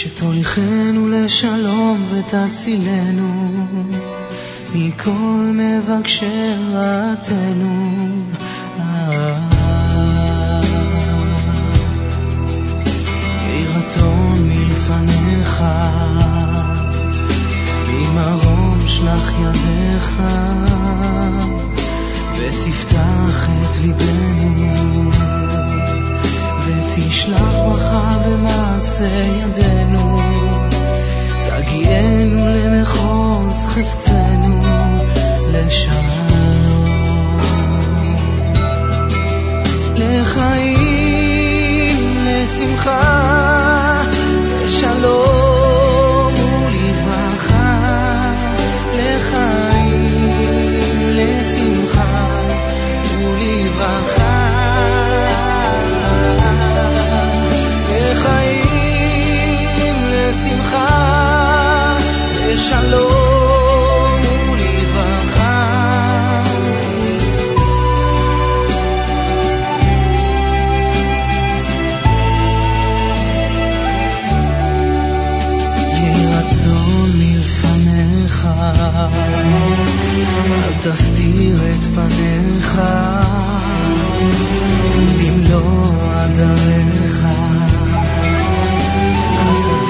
שתוליכנו לשלום ותצילנו מכל מבקשי רעתנו. יהי את ליבנו ותשלח ברכה במעשה ידינו. תגיענו למחוז חפצנו לשלום לחיים לשמחה לשלום שלום ולברכה. יהי רצון מלפניך, אל תסתיר את פניך, במלוא עדריך.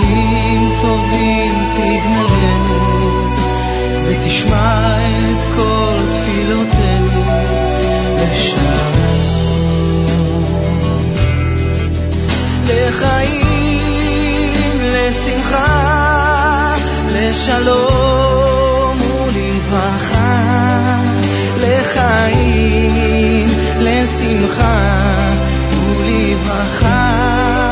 חסדים טובים תגמרנו, ותשמע את כל תפילותינו לשלום. לחיים, לשמחה, לשלום ולברכה. לחיים, לשמחה ולברכה.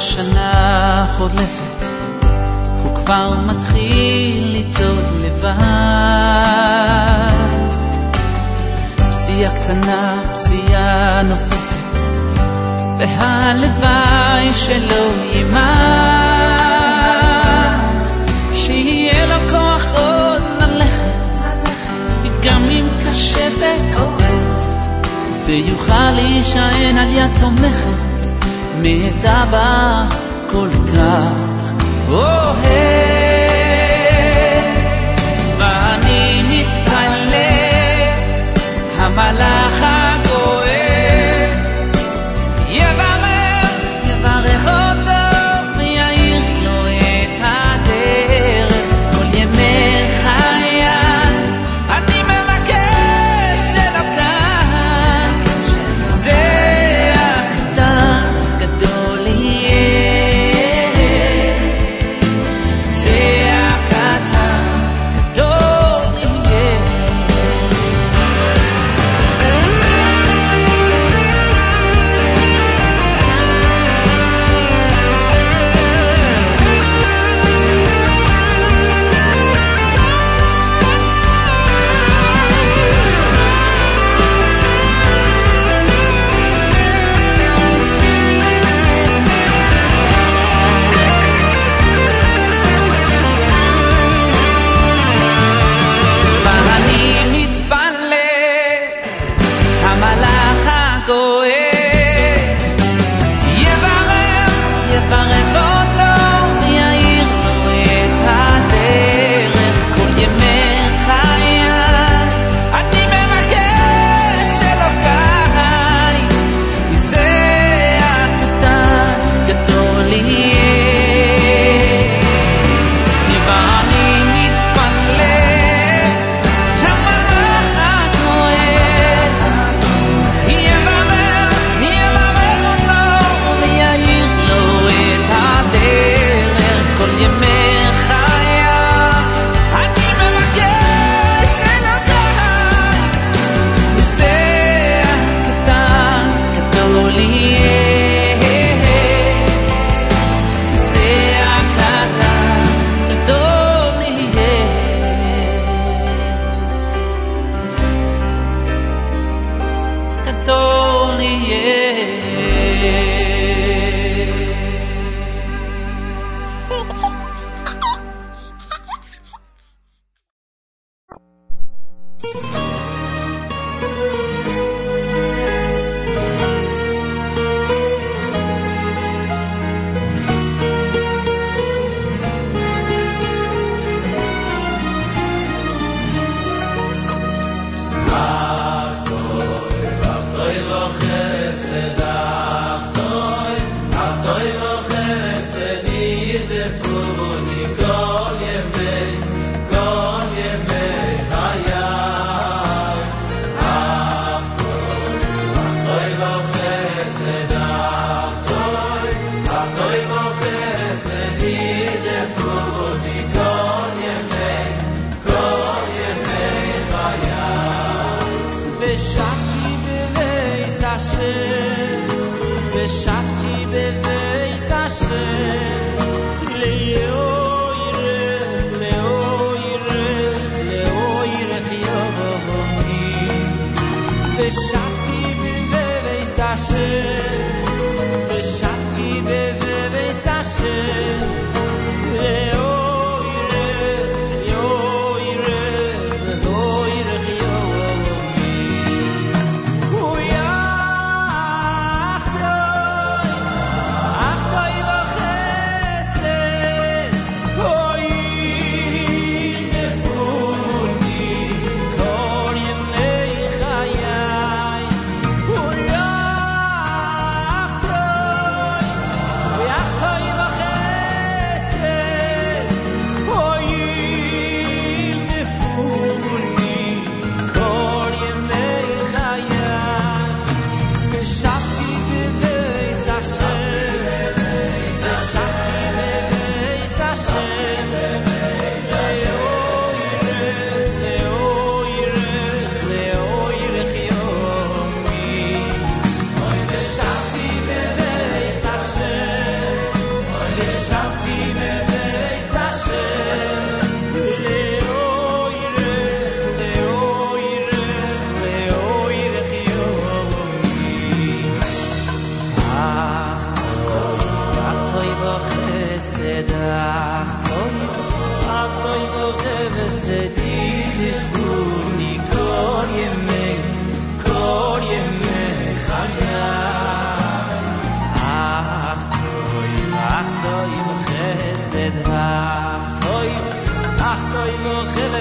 שנה חולפת, הוא כבר מתחיל לצעוד לבד. פסיעה קטנה, פסיעה נוספת, והלוואי שלא יימד, שיהיה לו כוח עוד ללכת, גם אם קשה וכואב, ויוכל להישען על יד תומכת. מי את אבא כל כך אוהב. ואני מתפלל, המלאך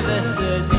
Hashem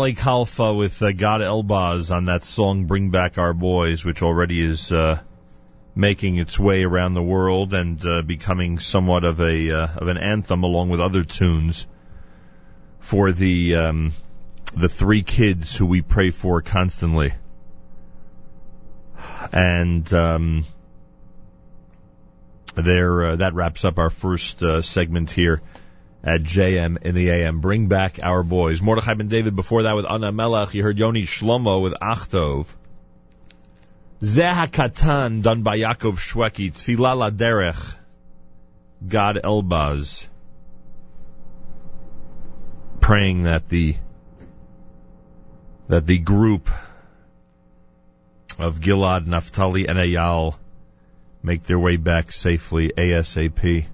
Naftali Kalfa with uh, Gad Elbaz on that song "Bring Back Our Boys," which already is uh, making its way around the world and uh, becoming somewhat of a uh, of an anthem, along with other tunes for the um, the three kids who we pray for constantly. And um, there, uh, that wraps up our first uh, segment here at JM in the AM. Bring back our boys. Mordechai ben David before that with Anna Melech. You heard Yoni Shlomo with Achtov. Zeh HaKatan done by Yaakov Shwekey. Tfilah LaDerech. Gad Elbaz. Praying that the that the group of Gilad, Naphtali, and Eyal make their way back safely ASAP.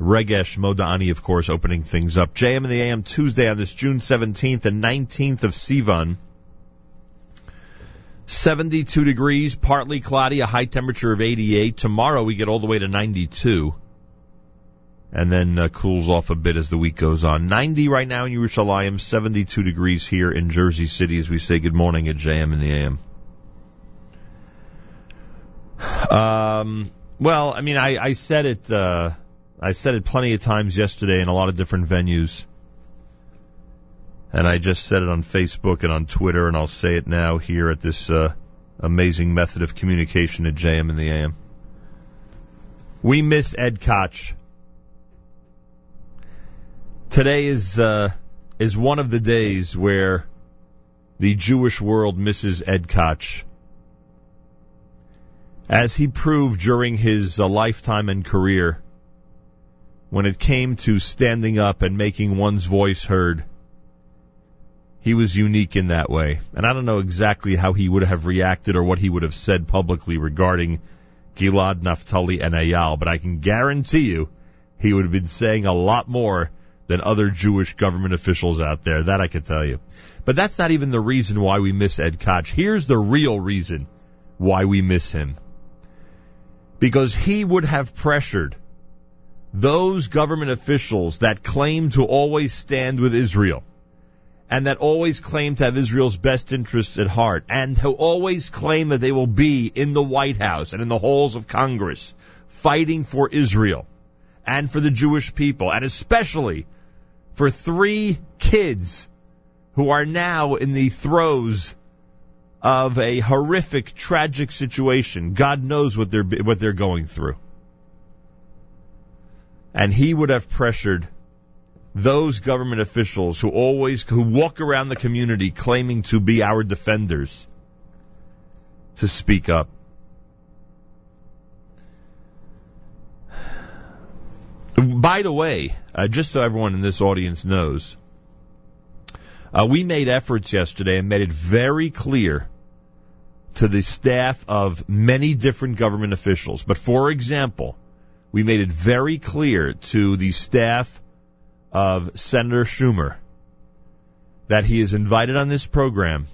Regesh Modani, of course, opening things up. JM in the AM Tuesday on this June 17th and 19th of Sivan. 72 degrees, partly cloudy, a high temperature of 88. Tomorrow we get all the way to 92. And then uh, cools off a bit as the week goes on. 90 right now in Yerushalayim, 72 degrees here in Jersey City as we say good morning at JM in the AM. Um, well, I mean, I, I said it, uh, I said it plenty of times yesterday in a lot of different venues. And I just said it on Facebook and on Twitter, and I'll say it now here at this uh, amazing method of communication at JM in the AM. We miss Ed Koch. Today is uh, is one of the days where the Jewish world misses Ed Koch. As he proved during his uh, lifetime and career, when it came to standing up and making one's voice heard, he was unique in that way. And I don't know exactly how he would have reacted or what he would have said publicly regarding Gilad, Naphtali, and Eyal, but I can guarantee you he would have been saying a lot more than other Jewish government officials out there. That I can tell you. But that's not even the reason why we miss Ed Koch. Here's the real reason why we miss him. Because he would have pressured those government officials that claim to always stand with Israel and that always claim to have Israel's best interests at heart and who always claim that they will be in the White House and in the halls of Congress fighting for Israel and for the Jewish people and especially for three kids who are now in the throes of a horrific, tragic situation. God knows what they're, what they're going through. And he would have pressured those government officials who always, who walk around the community claiming to be our defenders to speak up. By the way, uh, just so everyone in this audience knows, uh, we made efforts yesterday and made it very clear to the staff of many different government officials. But for example, we made it very clear to the staff of Senator Schumer that he is invited on this program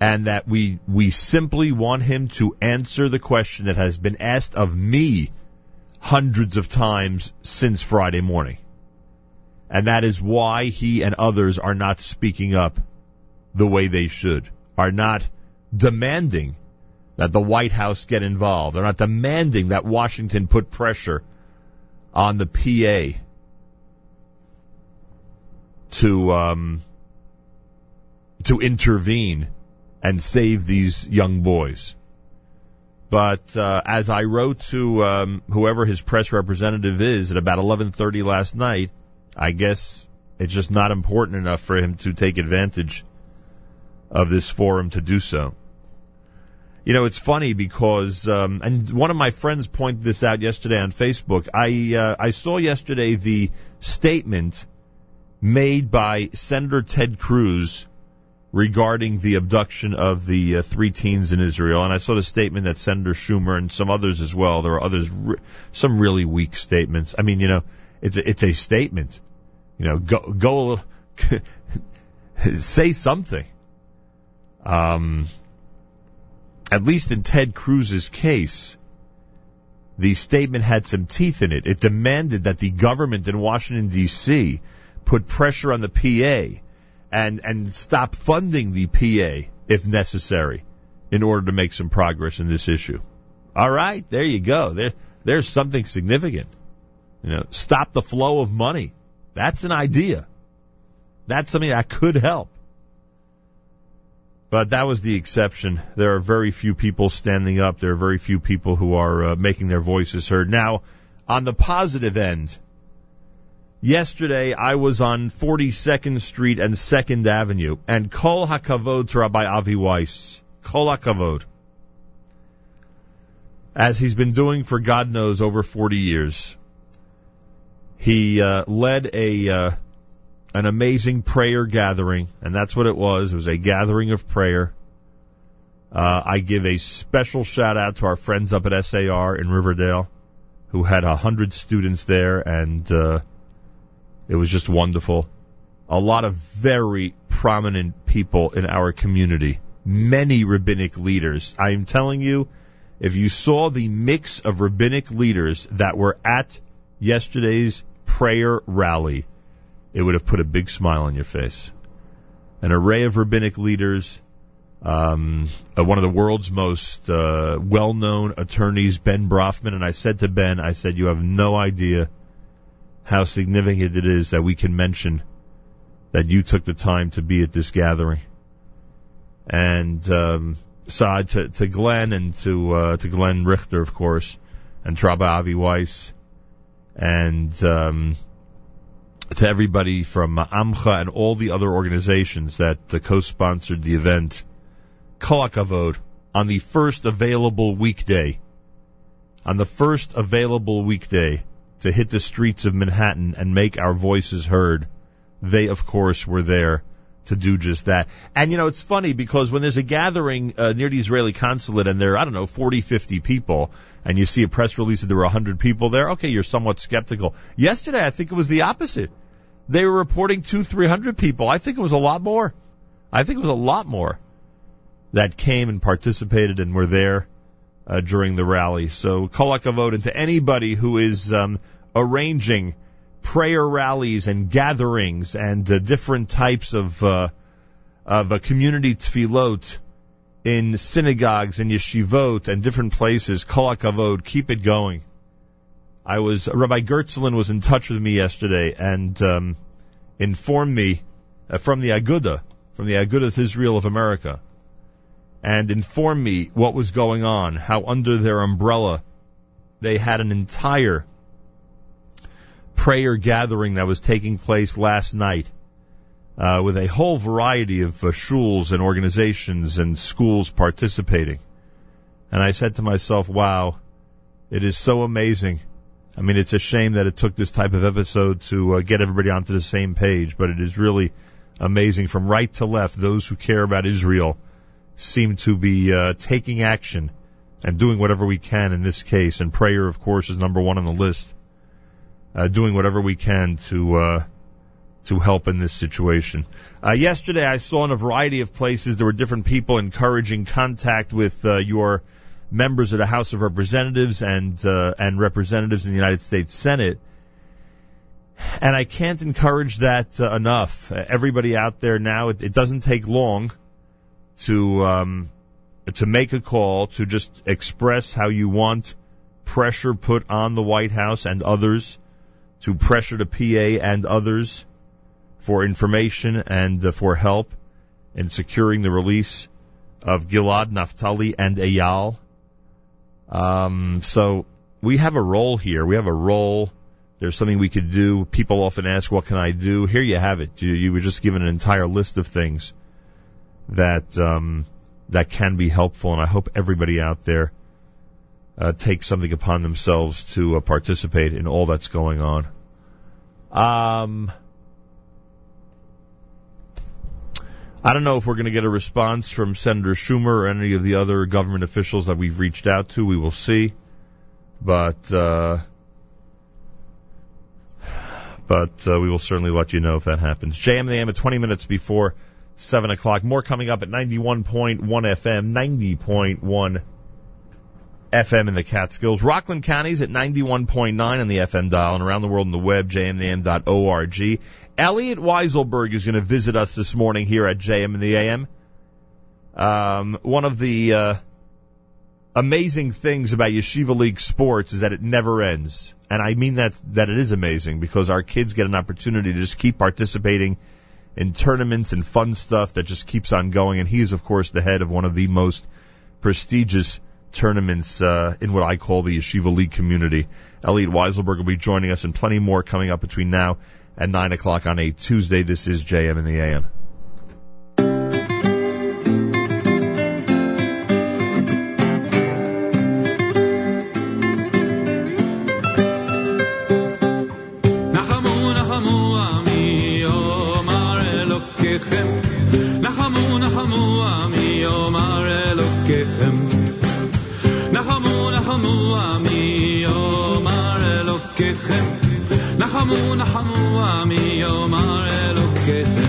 and that we we simply want him to answer the question that has been asked of me hundreds of times since Friday morning. And that is why he and others are not speaking up the way they should, are not demanding that the White House get involved. They're not demanding that Washington put pressure on the PA to um, to intervene and save these young boys. But uh, as I wrote to um, whoever his press representative is at about 11:30 last night, I guess it's just not important enough for him to take advantage of this forum to do so. You know, it's funny because, um, and one of my friends pointed this out yesterday on Facebook. I uh, I saw yesterday the statement made by Senator Ted Cruz regarding the abduction of the uh, three teens in Israel, and I saw the statement that Senator Schumer and some others as well. There are others, some really weak statements. I mean, you know, it's a, it's a statement. You know, go go say something. Um, at least in Ted Cruz's case, the statement had some teeth in it. It demanded that the government in Washington D.C. put pressure on the PA and and stop funding the PA if necessary in order to make some progress in this issue. All right, there you go. There there's something significant. You know, stop the flow of money. That's an idea. That's something that could help. But that was the exception. There are very few people standing up. There are very few people who are uh, making their voices heard. Now, on the positive end, yesterday I was on 42nd Street and 2nd Avenue, and Kol HaKavod to Rabbi Avi Weiss. Kol HaKavod. As he's been doing for God knows over 40 years. He uh, led a uh, an amazing prayer gathering, and that's what it was. It was a gathering of prayer. Uh, I give a special shout out to our friends up at SAR in Riverdale, who had a hundred students there, and uh, it was just wonderful. A lot of very prominent people in our community, many rabbinic leaders. I am telling you, if you saw the mix of rabbinic leaders that were at yesterday's prayer rally, it would have put a big smile on your face. An array of rabbinic leaders, um, uh, one of the world's most uh, well-known attorneys, Ben Brafman, and I said to Ben, I said, you have no idea how significant it is that we can mention that you took the time to be at this gathering. And um, so to, to Glenn and to uh, to Glenn Richter, of course, and Traba Avi Weiss, and um, to everybody from Amcha and all the other organizations that uh, co-sponsored the event. Kol HaKavod on the first available weekday. On the first available weekday to hit the streets of Manhattan and make our voices heard. They, of course, were there to do just that. And you know, it's funny because when there's a gathering uh, near the Israeli consulate and there are, I don't know, 40, 50 people, and you see a press release that there were 100 people there, okay, you're somewhat skeptical. Yesterday, I think it was the opposite. They were reporting two, 300 people. I think it was a lot more. I think it was a lot more that came and participated and were there uh, during the rally. So, kol hakavod, and to anybody who is um, arranging prayer rallies and gatherings and different types of uh, of a community tefillot in synagogues and yeshivot and different places. Kol hakavod, keep it going. I was Rabbi Gertzulin was in touch with me yesterday and um, informed me uh, from the Aguda, from the Agudath Israel of America, and informed me what was going on, how under their umbrella they had an entire prayer gathering that was taking place last night uh, with a whole variety of uh, and organizations and schools participating. And I said to myself, wow, it is so amazing. I mean, it's a shame that it took this type of episode to uh, get everybody onto the same page, but it is really amazing from right to left. Those who care about Israel seem to be uh, taking action and doing whatever we can in this case. And prayer, of course, is number one on the list. Uh, doing whatever we can to uh, to help in this situation. Uh, yesterday, I saw in a variety of places there were different people encouraging contact with uh, your members of the House of Representatives and uh, and representatives in the United States Senate. And I can't encourage that uh, enough. Everybody out there now, it, it doesn't take long to um, to make a call to just express how you want pressure put on the White House and others to pressure the PA and others for information and uh, for help in securing the release of Gilad, Naftali, and Eyal. Um, so we have a role here. We have a role. There's something we could do. People often ask, "What can I do?" Here you have it. You, you were just given an entire list of things that um, that can be helpful, and I hope everybody out there uh, takes something upon themselves to uh, participate in all that's going on. Um, I don't know if we're going to get a response from Senator Schumer or any of the other government officials that we've reached out to. We will see, but uh, but uh, we will certainly let you know if that happens. JM and the AM at 20 minutes before 7 o'clock. More coming up at 91.1 FM, 90.1 FM in the Catskills. Rockland County's at 91.9 on the FM dial and around the world on the web, jmnam.org. Elliot Weiselberg is going to visit us this morning here at JM in the AM. Um, one of the uh, amazing things about Yeshiva League sports is that it never ends. And I mean that that it is amazing because our kids get an opportunity to just keep participating in tournaments and fun stuff that just keeps on going. And he is, of course, the head of one of the most prestigious tournaments uh, in what I call the Yeshiva League community. Elliot Weiselberg will be joining us and plenty more coming up between now and 9 o'clock on a Tuesday. This is JM in the AM. אלוקיכם נחמו נחמו עמי יאמר אלוקיכם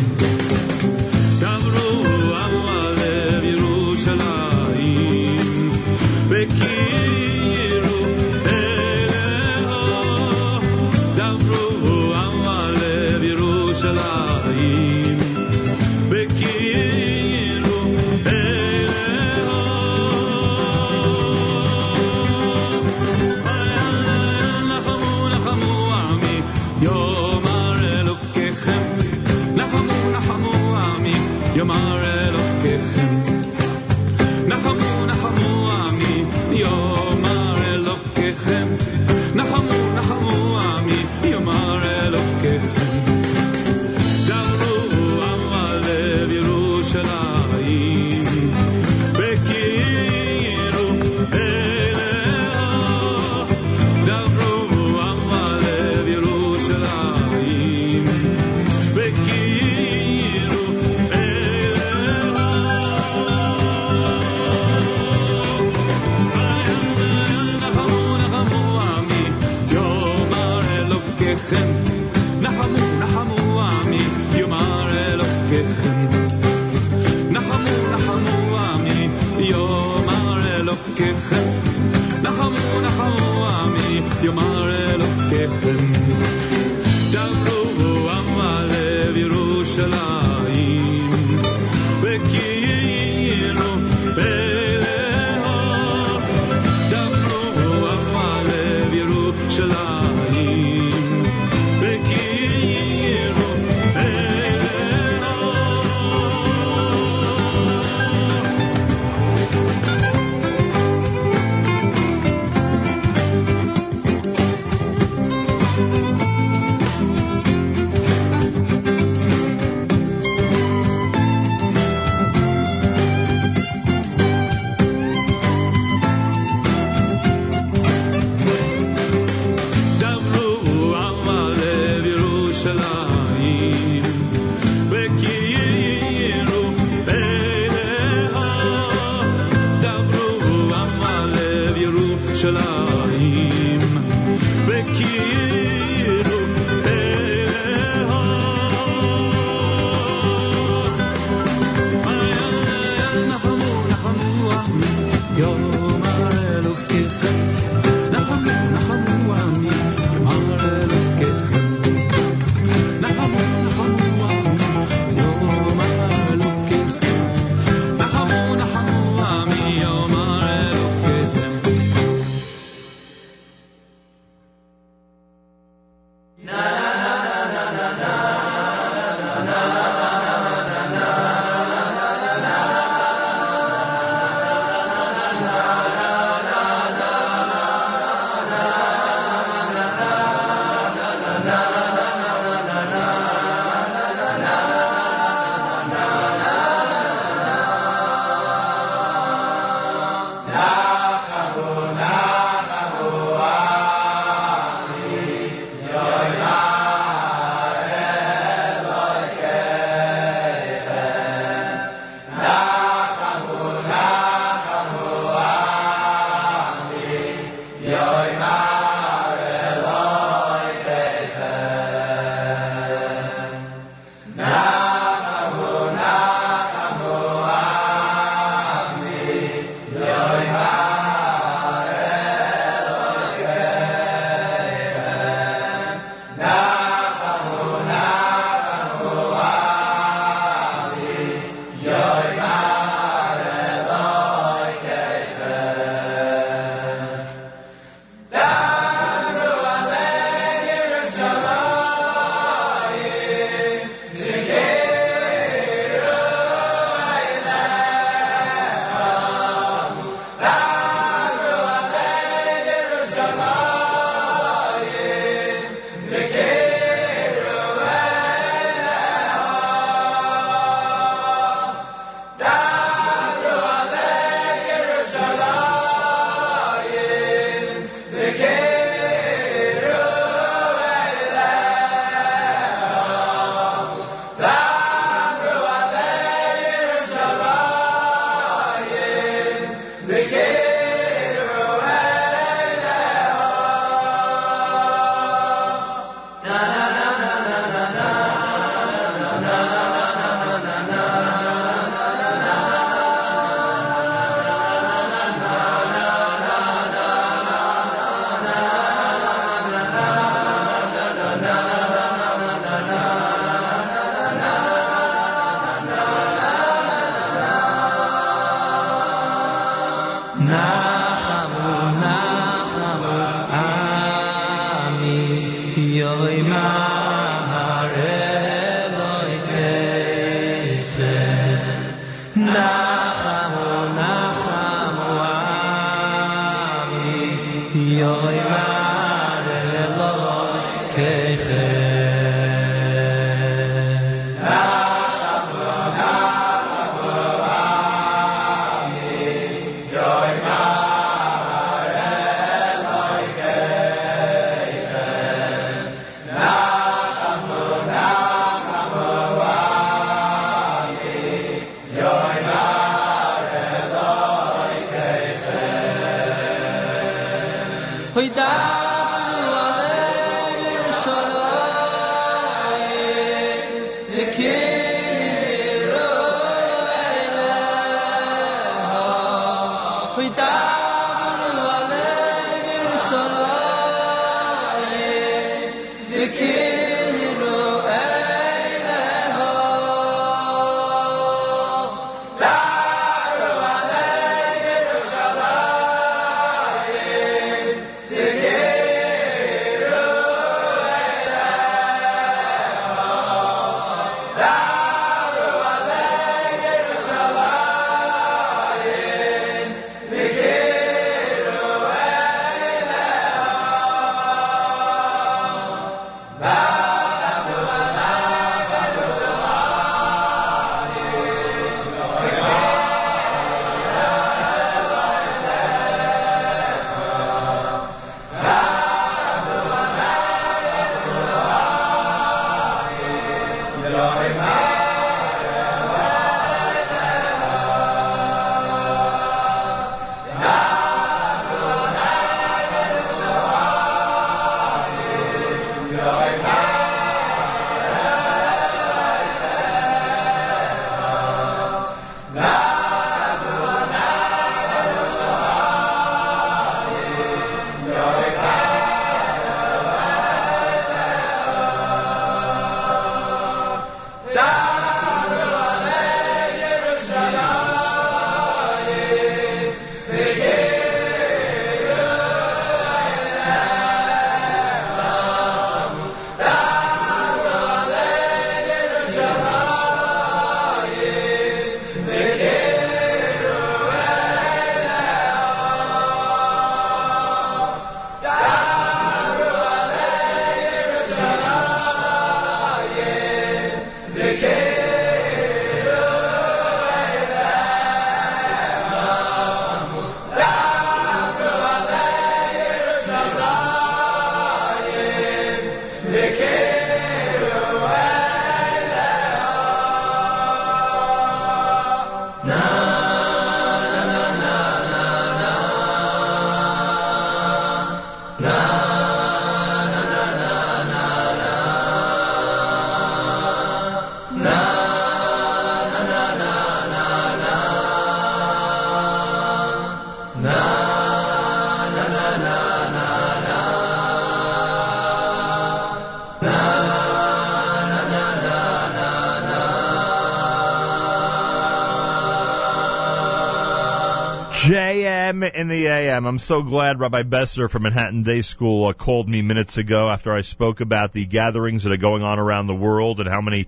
AM. I'm so glad Rabbi Besser from Manhattan Day School uh, called me minutes ago after I spoke about the gatherings that are going on around the world and how many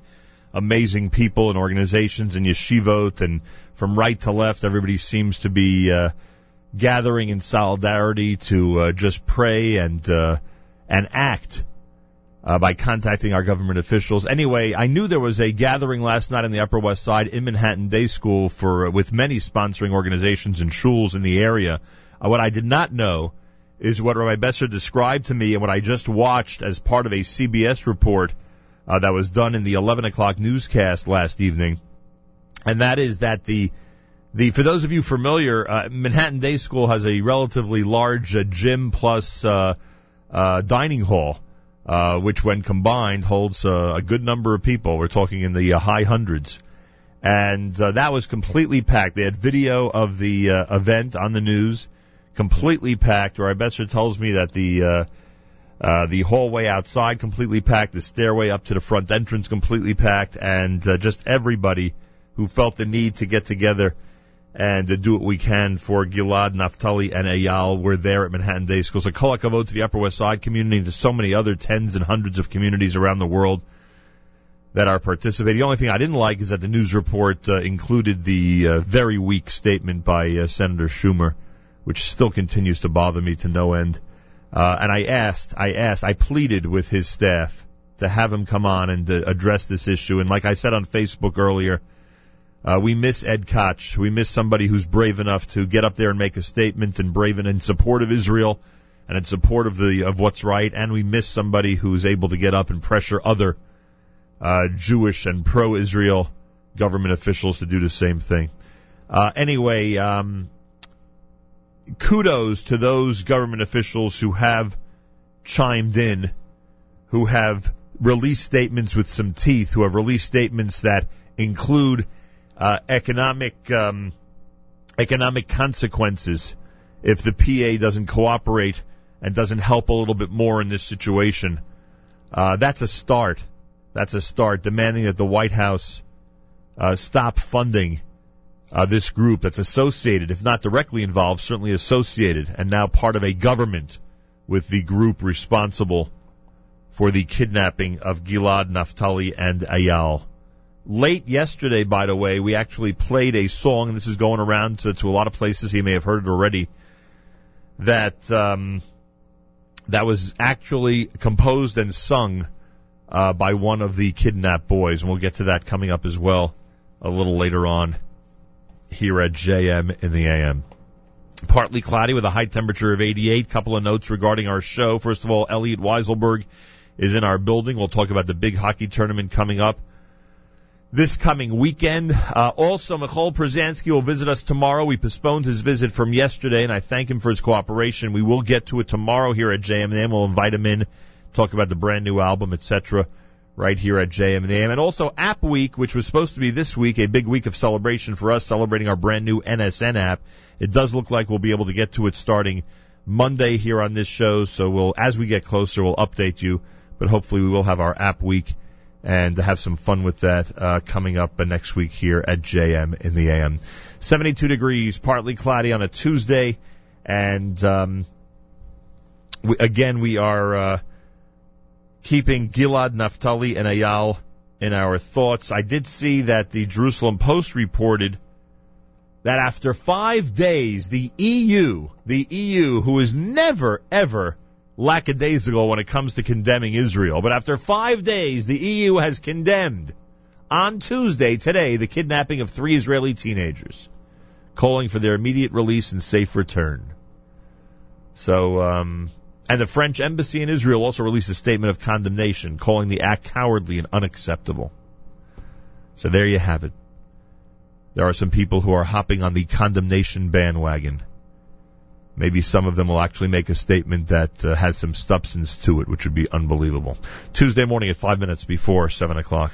amazing people and organizations and yeshivot and from right to left, everybody seems to be uh, gathering in solidarity to uh, just pray and uh, and act uh, by contacting our government officials. Anyway, I knew there was a gathering last night on the Upper West Side in Manhattan Day School for with many sponsoring organizations and schools in the area. Uh, what I did not know is what Rabbi Besser described to me and what I just watched as part of a CBS report uh, that was done in the 11 o'clock newscast last evening, and that is that the the for those of you familiar, uh, Manhattan Day School has a relatively large uh, gym plus uh, uh, dining hall uh, which when combined holds uh, a good number of people. We're talking in the uh, high hundreds. And uh, that was completely packed. They had video of the uh, event on the news, completely packed. Or Besser tells me that the uh, uh, the hallway outside completely packed, the stairway up to the front entrance completely packed, and uh, just everybody who felt the need to get together and to do what we can for Gilad, Naftali, and Eyal. We're there at Manhattan Day School. So kol hakavod to the Upper West Side community and to so many other tens and hundreds of communities around the world that are participating. The only thing I didn't like is that the news report uh, included the uh, very weak statement by uh, Senator Schumer, which still continues to bother me to no end. Uh, and I asked, I asked, I pleaded with his staff to have him come on and address this issue. And like I said on Facebook earlier, uh, we miss Ed Koch. We miss somebody who's brave enough to get up there and make a statement and brave and in support of Israel and in support of the of what's right. And we miss somebody who's able to get up and pressure other uh, Jewish and pro-Israel government officials to do the same thing. Uh, anyway, um, kudos to those government officials who have chimed in, who have released statements with some teeth, who have released statements that include uh, economic um, economic consequences if the PA doesn't cooperate and doesn't help a little bit more in this situation. Uh, that's a start. That's a start. Demanding that the White House uh, stop funding uh, this group that's associated, if not directly involved, certainly associated, and now part of a government with the group responsible for the kidnapping of Gilad, Naftali, and Eyal late yesterday, by the way, we actually played a song, and this is going around to, to a lot of places. He may have heard it already. That um, that was actually composed and sung uh, by one of the kidnapped boys, and we'll get to that coming up as well a little later on here at JM in the AM. Partly cloudy with a high temperature of 88. Couple of notes regarding our show. First of all, Elliot Weiselberg is in our building. We'll talk about the big hockey tournament coming up this coming weekend. Uh, also, Michoel Pruzansky will visit us tomorrow. We postponed his visit from yesterday, and I thank him for his cooperation. We will get to it tomorrow here at JMN. We'll invite him in, talk about the brand new album, etc., right here at JMN. And also App Week, which was supposed to be this week, a big week of celebration for us, celebrating our brand new NSN app. It does look like we'll be able to get to it starting Monday here on this show. So we'll, as we get closer, we'll update you. But hopefully we will have our App Week and to have some fun with that uh, coming up uh, next week here at JM in the AM. 72 degrees, partly cloudy on a Tuesday, and um, we, again we are uh, keeping Gilad, Naftali, and Eyal in our thoughts. I did see that the Jerusalem Post reported that after five days, the EU, the EU, who is never ever lackadaisical when it comes to condemning Israel. But after five days, the EU has condemned on Tuesday, today, the kidnapping of three Israeli teenagers, calling for their immediate release and safe return. So, um, and the French embassy in Israel also released a statement of condemnation, calling the act cowardly and unacceptable. So there you have it. There are some people who are hopping on the condemnation bandwagon. Maybe some of them will actually make a statement that uh, has some substance to it, which would be unbelievable. Tuesday morning at five minutes before seven o'clock.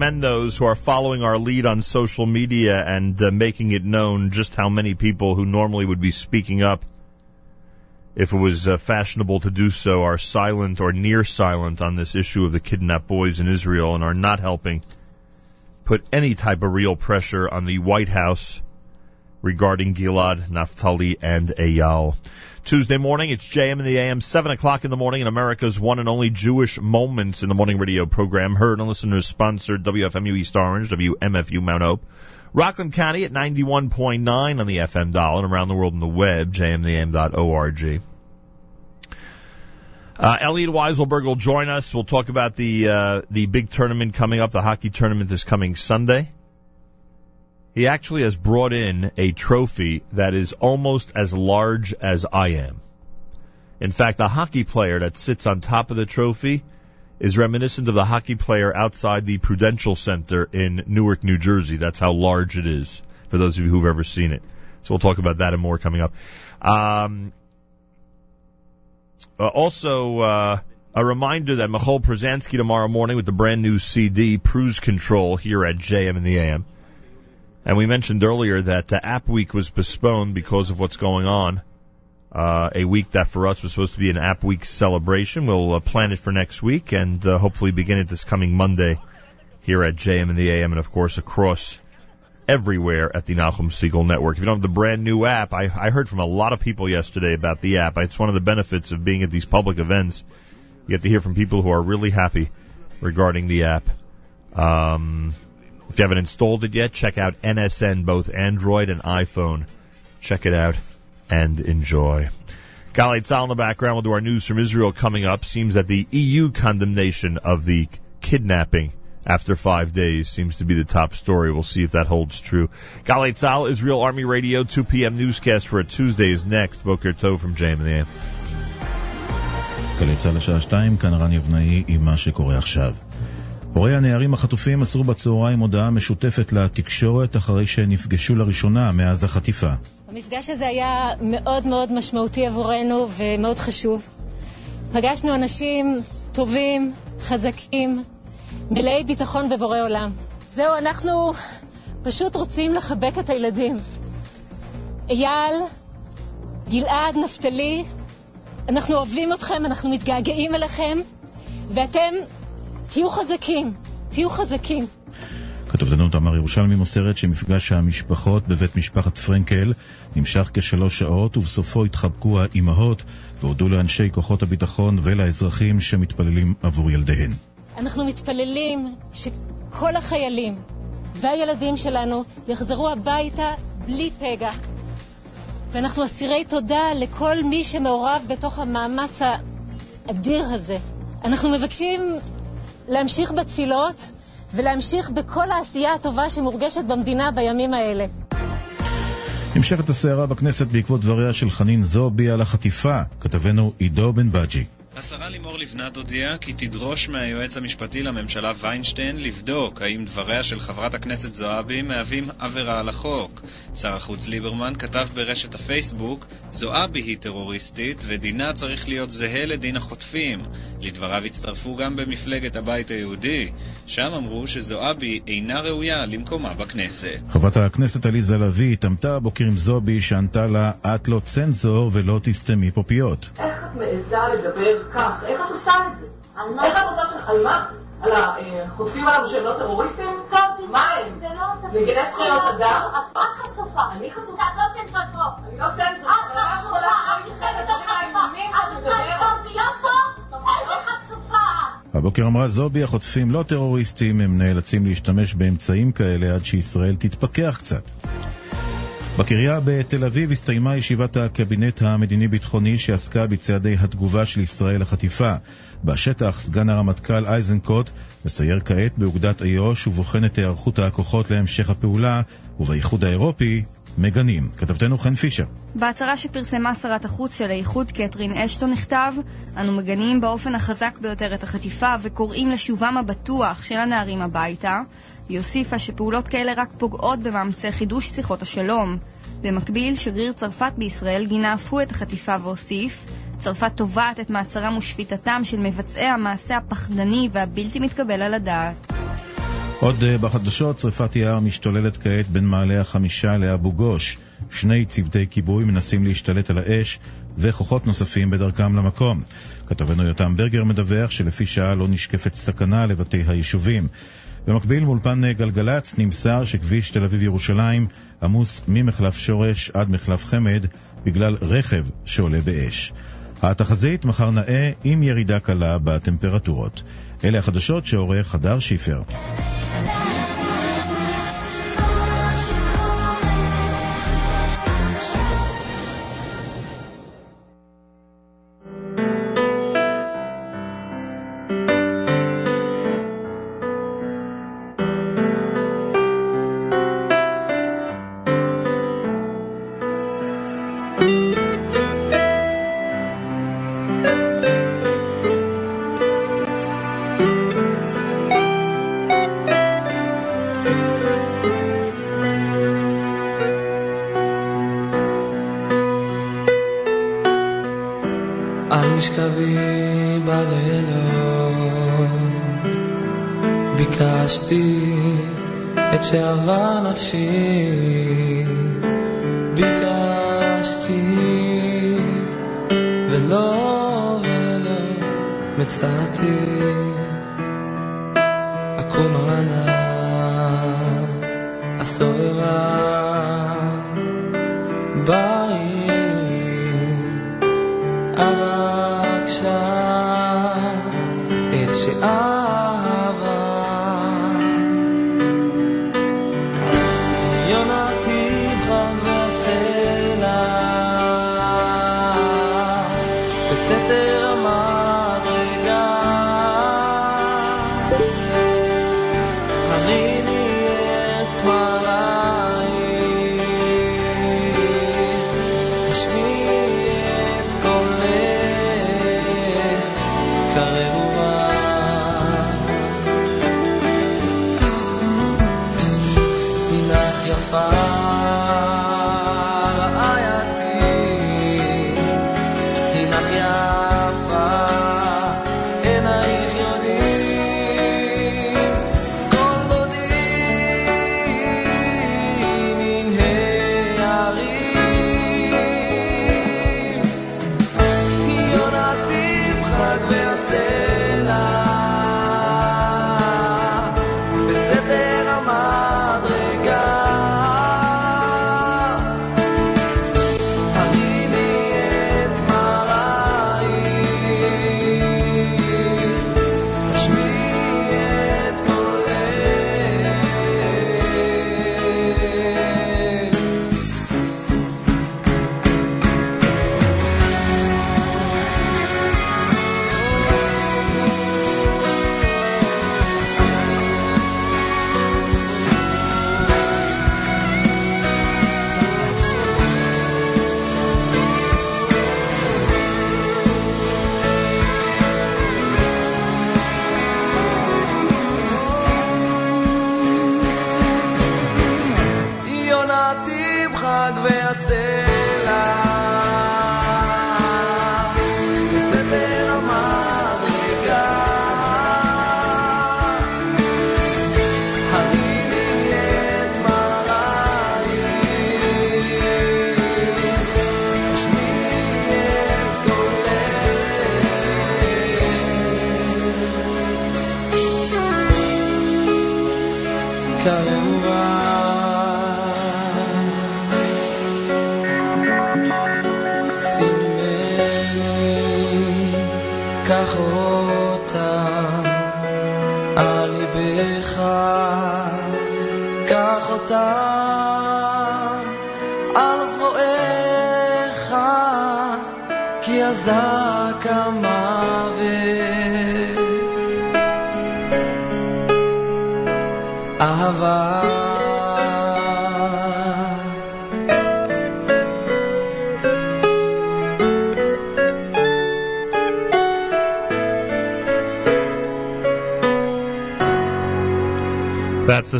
Commend those who are following our lead on social media and uh, making it known just how many people who normally would be speaking up, if it was uh, fashionable to do so, are silent or near silent on this issue of the kidnapped boys in Israel and are not helping put any type of real pressure on the White House regarding Gilad, Naftali, and Eyal. Tuesday morning, it's JM in the AM, 7 o'clock in the morning in America's one and only Jewish Moments in the Morning radio program, heard on listeners sponsored WFMU East Orange, WMFU Mount Hope, Rockland County at 91.9 on the FM dial and around the world on the web, jmtheam.org. Uh, Elliot Weiselberg will join us. We'll talk about the uh, the big tournament coming up, the hockey tournament is coming Sunday. He actually has brought in a trophy that is almost as large as I am. In fact, the hockey player that sits on top of the trophy is reminiscent of the hockey player outside the Prudential Center in Newark, New Jersey. That's how large it is for those of you who've ever seen it. So we'll talk about that and more coming up. Um, uh, also, uh, a reminder that Michoel Pruzansky tomorrow morning with the brand new CD, Cruise Control, here at JM in the AM. And we mentioned earlier that uh, App Week was postponed because of what's going on. Uh, a week that for us was supposed to be an App Week celebration. We'll uh, plan it for next week and uh, hopefully begin it this coming Monday here at JM and the AM and of course across everywhere at the Nachum Segal Network. If you don't have the brand new app, I, I heard from a lot of people yesterday about the app. It's one of the benefits of being at these public events. You get to hear from people who are really happy regarding the app. Um, if you haven't installed it yet, check out NSN, both Android and iPhone. Check it out and enjoy. Galei Tzahal in the background. We'll do our news from Israel coming up. Seems that the EU condemnation of the kidnapping after five days seems to be the top story. We'll see if that holds true. Galei Tzahal, Israel Army Radio, 2 p.m. newscast for a Tuesday is next. Boker Tov from JM and the AM. הורי הנערים החטופים מסרו בצהריים הודעה משותפת לתקשורת אחרי שנפגשו לראשונה מאז החטיפה. המפגש הזה היה מאוד מאוד משמעותי עבורנו ומאוד חשוב. פגשנו אנשים טובים, חזקים, מלאי ביטחון בבורא עולם. זהו, אנחנו פשוט רוצים לחבק את הילדים. אייל, גלעד, נפתלי, אנחנו אוהבים אתכם, אנחנו מתגעגעים אליכם, ואתם תהיו חזקים, תהיו חזקים. כתבתנו תמר ירושלמי מוסרת שמפגש המשפחות בבית משפחת פרנקל נמשך כשלוש שעות ובסופו התחבקו האימהות והודו לאנשי כוחות הביטחון ולאזרחים שמתפללים עבור ילדיהן. אנחנו מתפללים שכל החיילים והילדים שלנו יחזרו הביתה בלי פגע. ואנחנו אסירי תודה לכל מי שמעורב בתוך המאמץ האדיר הזה. אנחנו מבקשים להמשיך בתפילות ולהמשיך בכל העשייה הטובה שמורגשת במדינה בימים האלה. נמשכת הסערה בכנסת בעקבות דבריה של חנין זועבי על החטיפה, כתבנו עידו בן בג'י. השרה לימור לבנת הודיעה כי תדרוש מהיועץ המשפטי לממשלה ויינשטיין לבדוק האם דבריה של חברת הכנסת זועבי מהווים עבירה על החוק. שר החוץ ליברמן כתב ברשת הפייסבוק זועבי היא טרוריסטית ודינה צריך להיות זהה לדין החוטפים. לדבריו הצטרפו גם במפלגת הבית היהודי. שם אמרו שזועבי אינה ראויה למקומה בכנסת. חברת הכנסת עליזה לביא התעמתה הבוקר עם זועבי שענתה לה את לא צנזור ולא תסתמי פה פיות. איך את מעיזה לדבר כך? איך את עושה את זה? על מה? איך את רוצה ש... על מה? על החוטפים עליו שהם לא טרוריסטים? טוב, מה הם? זה לא מגיני זכויות אדם? את את חשופה. אני חשופה? את לא צנזור פה. אני לא צנזור. את חשופה, את יושבת בתוך חשופה. את עושה כתוביות פה? איזה חשופה את? הבוקר אמרה זועבי החוטפים לא טרוריסטים, הם נאלצים להשתמש באמצעים כאלה עד שישראל תתפכח קצת. בקריה בתל אביב הסתיימה ישיבת הקבינט המדיני-ביטחוני שעסקה בצעדי התגובה של ישראל לחטיפה. בשטח סגן הרמטכ"ל איזנקוט מסייר כעת באוגדת איו"ש ובוחן את היערכות הכוחות להמשך הפעולה, ובאיחוד האירופי מגנים. כתבתנו חן פישר. בהצהרה שפרסמה שרת החוץ של האיחוד קטרין אשטון נכתב אנו מגנים באופן החזק ביותר את החטיפה וקוראים לשובם הבטוח של הנערים הביתה. היא הוסיפה שפעולות כאלה רק פוגעות במאמצי חידוש שיחות השלום. במקביל, שגריר צרפת בישראל גינה אף הוא את החטיפה והוסיף צרפת תובעת את מעצרם ושפיטתם של מבצעי המעשה הפחדני והבלתי מתקבל על הדעת. עוד אה, בחדשות, שרפת יער משתוללת כעת בין מעלה החמישה לאבו גוש. שני צוותי כיבוי מנסים להשתלט על האש, וכוחות נוספים בדרכם למקום. כתבנו יותם ברגר מדווח שלפי שעה לא נשקפת סכנה לבתי היישובים. במקביל, מאולפן אה, גלגלצ נמסר שכביש תל אביב-ירושלים עמוס ממחלף שורש עד מחלף חמד בגלל רכב שעולה באש. התחזית מחר נאה עם ירידה קלה בטמפרטורות. אלה החדשות שעורך הדר שיפר.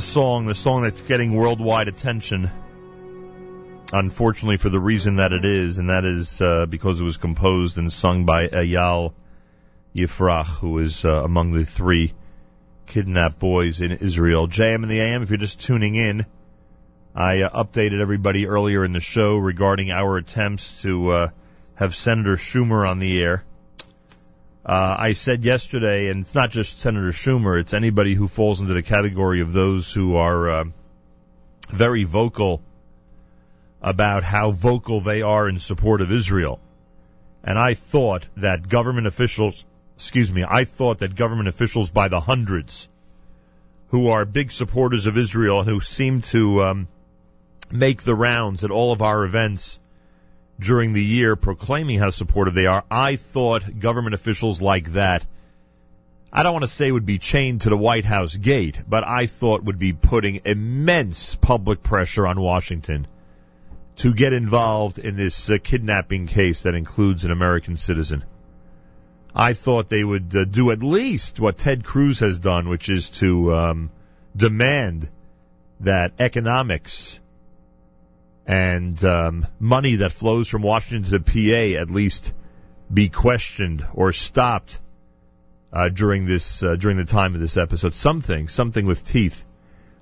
The song, the song that's getting worldwide attention. Unfortunately, for the reason that it is, and that is uh, because it was composed and sung by Eyal Yifrach, who is uh, among the three kidnapped boys in Israel. JM and the AM, if you're just tuning in, I uh, updated everybody earlier in the show regarding our attempts to uh, have Senator Schumer on the air. Uh, I said yesterday, and it's not just Senator Schumer, it's anybody who falls into the category of those who are uh, very vocal about how vocal they are in support of Israel. And I thought that government officials, excuse me, I thought that government officials by the hundreds who are big supporters of Israel and who seem to um, make the rounds at all of our events during the year proclaiming how supportive they are, I thought government officials like that, I don't want to say would be chained to the White House gate, but I thought would be putting immense public pressure on Washington to get involved in this uh, kidnapping case that includes an American citizen. I thought they would uh, do at least what Ted Cruz has done, which is to um, demand that economics and um, money that flows from Washington to PA at least be questioned or stopped uh, during this uh, during the time of this episode. Something, something with teeth.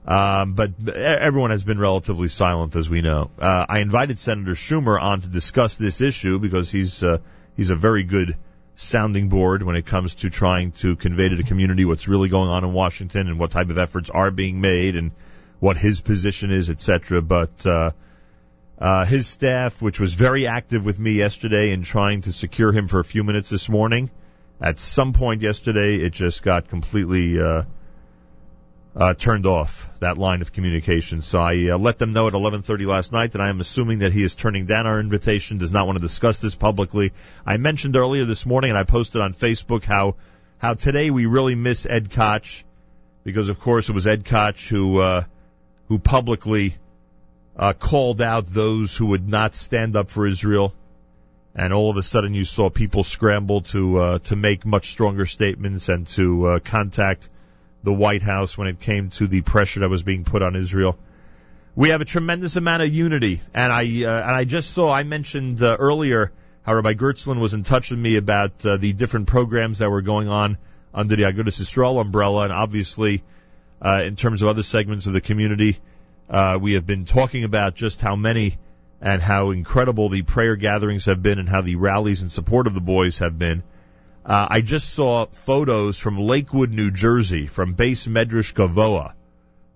Um, but everyone has been relatively silent, as we know. Uh, I invited Senator Schumer on to discuss this issue because he's uh, he's a very good sounding board when it comes to trying to convey to the community what's really going on in Washington and what type of efforts are being made and what his position is, etc. But uh, his staff, which was very active with me yesterday in trying to secure him for a few minutes this morning, at some point yesterday, it just got completely uh, uh, turned off that line of communication. So I uh, let them know at 11:30 last night that I am assuming that he is turning down our invitation, does not want to discuss this publicly. I mentioned earlier this morning, and I posted on Facebook how how today we really miss Ed Koch because, of course, it was Ed Koch who uh, who publicly uh, called out those who would not stand up for Israel. And all of a sudden you saw people scramble to uh, to make much stronger statements and to uh, contact the White House when it came to the pressure that was being put on Israel. We have a tremendous amount of unity, and I uh, and I just saw I mentioned uh, earlier how Rabbi Gertzulin was in touch with me about uh, the different programs that were going on under the Agudas Yisrael umbrella, and obviously in terms of other segments of the community, uh, we have been talking about just how many and how incredible the prayer gatherings have been and how the rallies in support of the boys have been. Uh, I just saw photos from Lakewood, New Jersey, from Beth Medrash Govoha.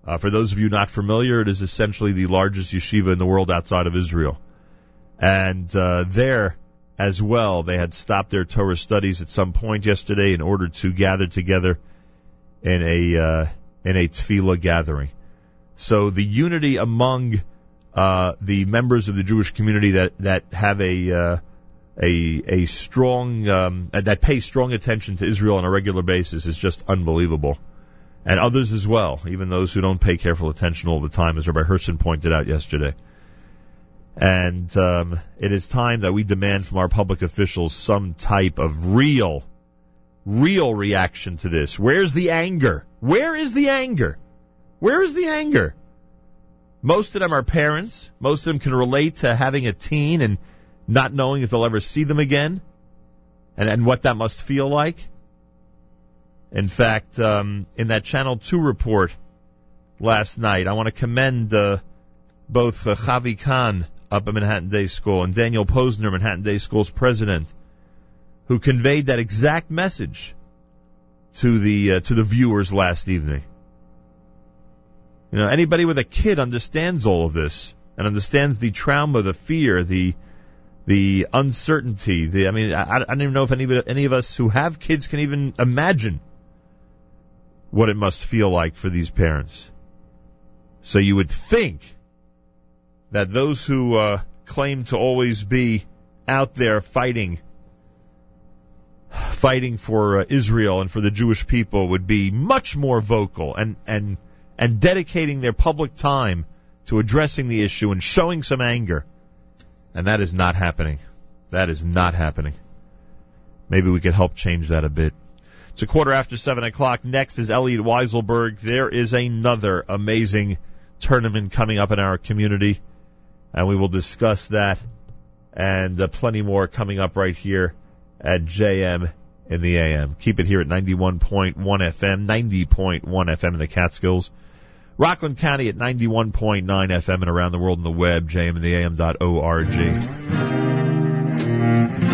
Uh, for those of you not familiar, it is essentially the largest yeshiva in the world outside of Israel. And uh, there, as well, they had stopped their Torah studies at some point yesterday in order to gather together in a uh, in a tefillah gathering. So the unity among uh, the members of the Jewish community that that have a uh, a a strong um, that pay strong attention to Israel on a regular basis is just unbelievable, and others as well, even those who don't pay careful attention all the time, as Rabbi Herson pointed out yesterday. And um, it is time that we demand from our public officials some type of real, real reaction to this. Where's the anger? Where is the anger? Where is the anger? Most of them are parents. Most of them can relate to having a teen and not knowing if they'll ever see them again and, and what that must feel like. In fact, um, in that Channel 2 report last night, I want to commend uh, both uh, Javi Khan up at Manhattan Day School and Daniel Posner, Manhattan Day School's president, who conveyed that exact message to the uh, to the viewers last evening. You know, anybody with a kid understands all of this and understands the trauma, the fear, the the uncertainty. The I mean, I, I don't even know if any any of us who have kids can even imagine what it must feel like for these parents. So you would think that those who uh, claim to always be out there fighting fighting for uh, Israel and for the Jewish people would be much more vocal and and and dedicating their public time to addressing the issue and showing some anger. And that is not happening. That is not happening. Maybe we could help change that a bit. It's a quarter after seven o'clock. Next is Elliot Weiselberg. There is another amazing tournament coming up in our community, and we will discuss that and uh, plenty more coming up right here at JM in the AM. Keep it here at 91.1 FM, 90.1 FM in the Catskills. Rockland County at 91.9 FM and around the world on the web, jmintheam.org.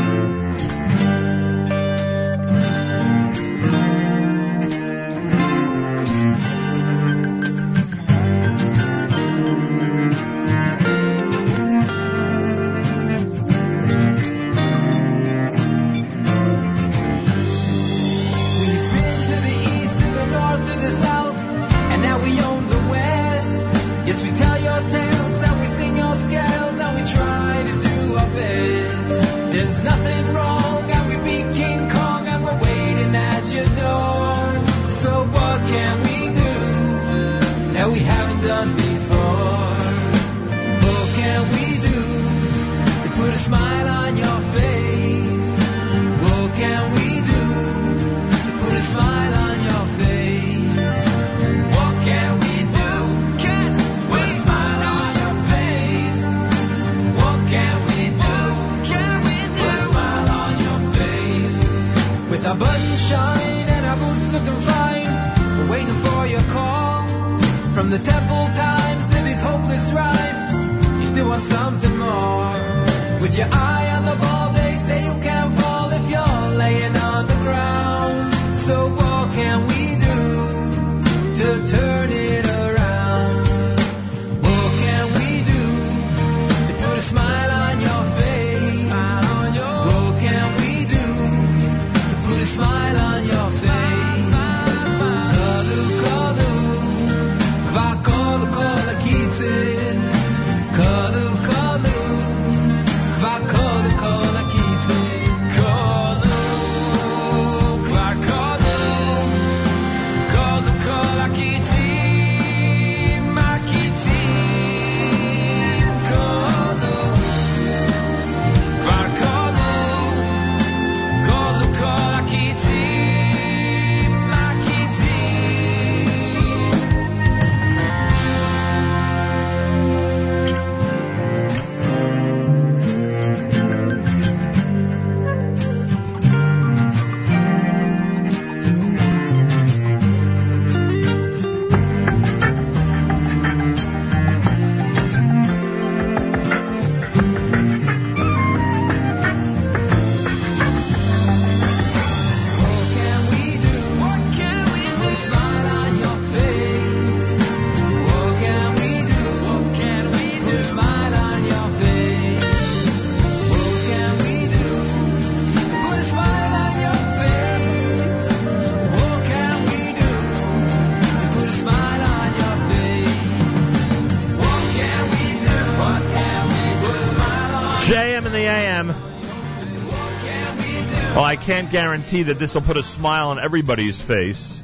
Well, I can't guarantee that this will put a smile on everybody's face,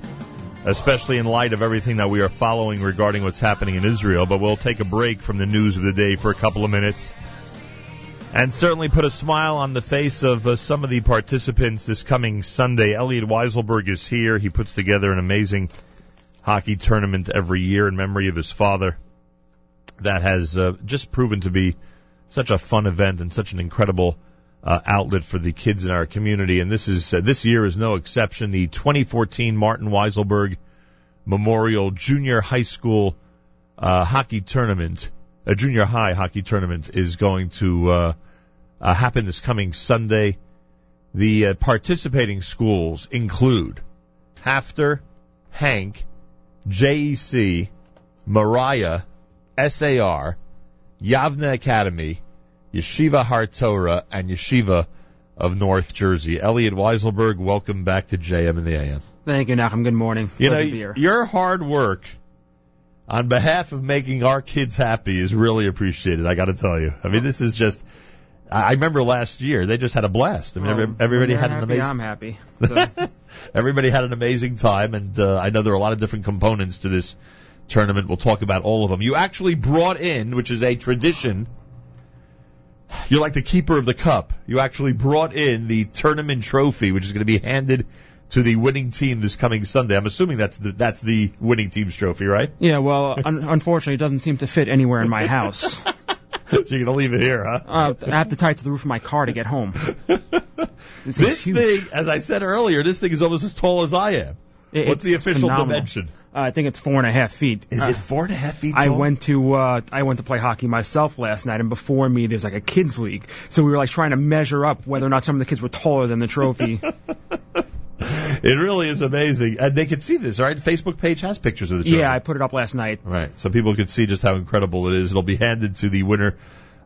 especially in light of everything that we are following regarding what's happening in Israel. But we'll take a break from the news of the day for a couple of minutes and certainly put a smile on the face of uh, some of the participants this coming Sunday. Elliot Weiselberg is here. He puts together an amazing hockey tournament every year in memory of his father that has uh, just proven to be such a fun event and such an incredible uh, outlet for the kids in our community. And this is uh, this year is no exception. The 2014 Martin Weiselberg Memorial Junior High School uh, Hockey Tournament, a junior high hockey tournament, is going to uh, uh, happen this coming Sunday. The uh, participating schools include HAFTR, HANC, JEC, Moriah, SAR, Yavneh Academy, Yeshiva Har Torah, and Yeshiva of North Jersey. Elliot Weiselberg, welcome back to JM and the AM. Thank you, Nachum. Good morning. You know, Pleasure your hard work on behalf of making our kids happy is really appreciated. I got to tell you. I mean, this is just. I I remember last year they just had a blast. I mean, Well, everybody had an happy, amazing. I'm happy. So, Everybody had an amazing time, and uh, I know there are a lot of different components to this tournament. We'll talk about all of them. You actually brought in, which is a tradition. You're like the keeper of the cup. You actually brought in the tournament trophy, which is going to be handed to the winning team this coming Sunday. I'm assuming that's the that's the winning team's trophy, right? yeah, well, un- unfortunately, it doesn't seem to fit anywhere in my house. so you're going to leave it here, huh? Uh, I have to tie it to the roof of my car to get home. This, This thing, as I said earlier, this thing is almost as tall as I am. It- What's the official phenomenal. dimension? Uh, I think it's four and a half feet. Is Uh, it four and a half feet Tall? I went to uh, I went to play hockey myself last night, and before me there's like a kids league. So we were like trying to measure up whether or not some of the kids were taller than the trophy. It really is amazing, and they can see this. Right, Facebook page has pictures of the trophy. yeah, I put it up last night. Right, so people can see just how incredible it is. It'll be handed to the winner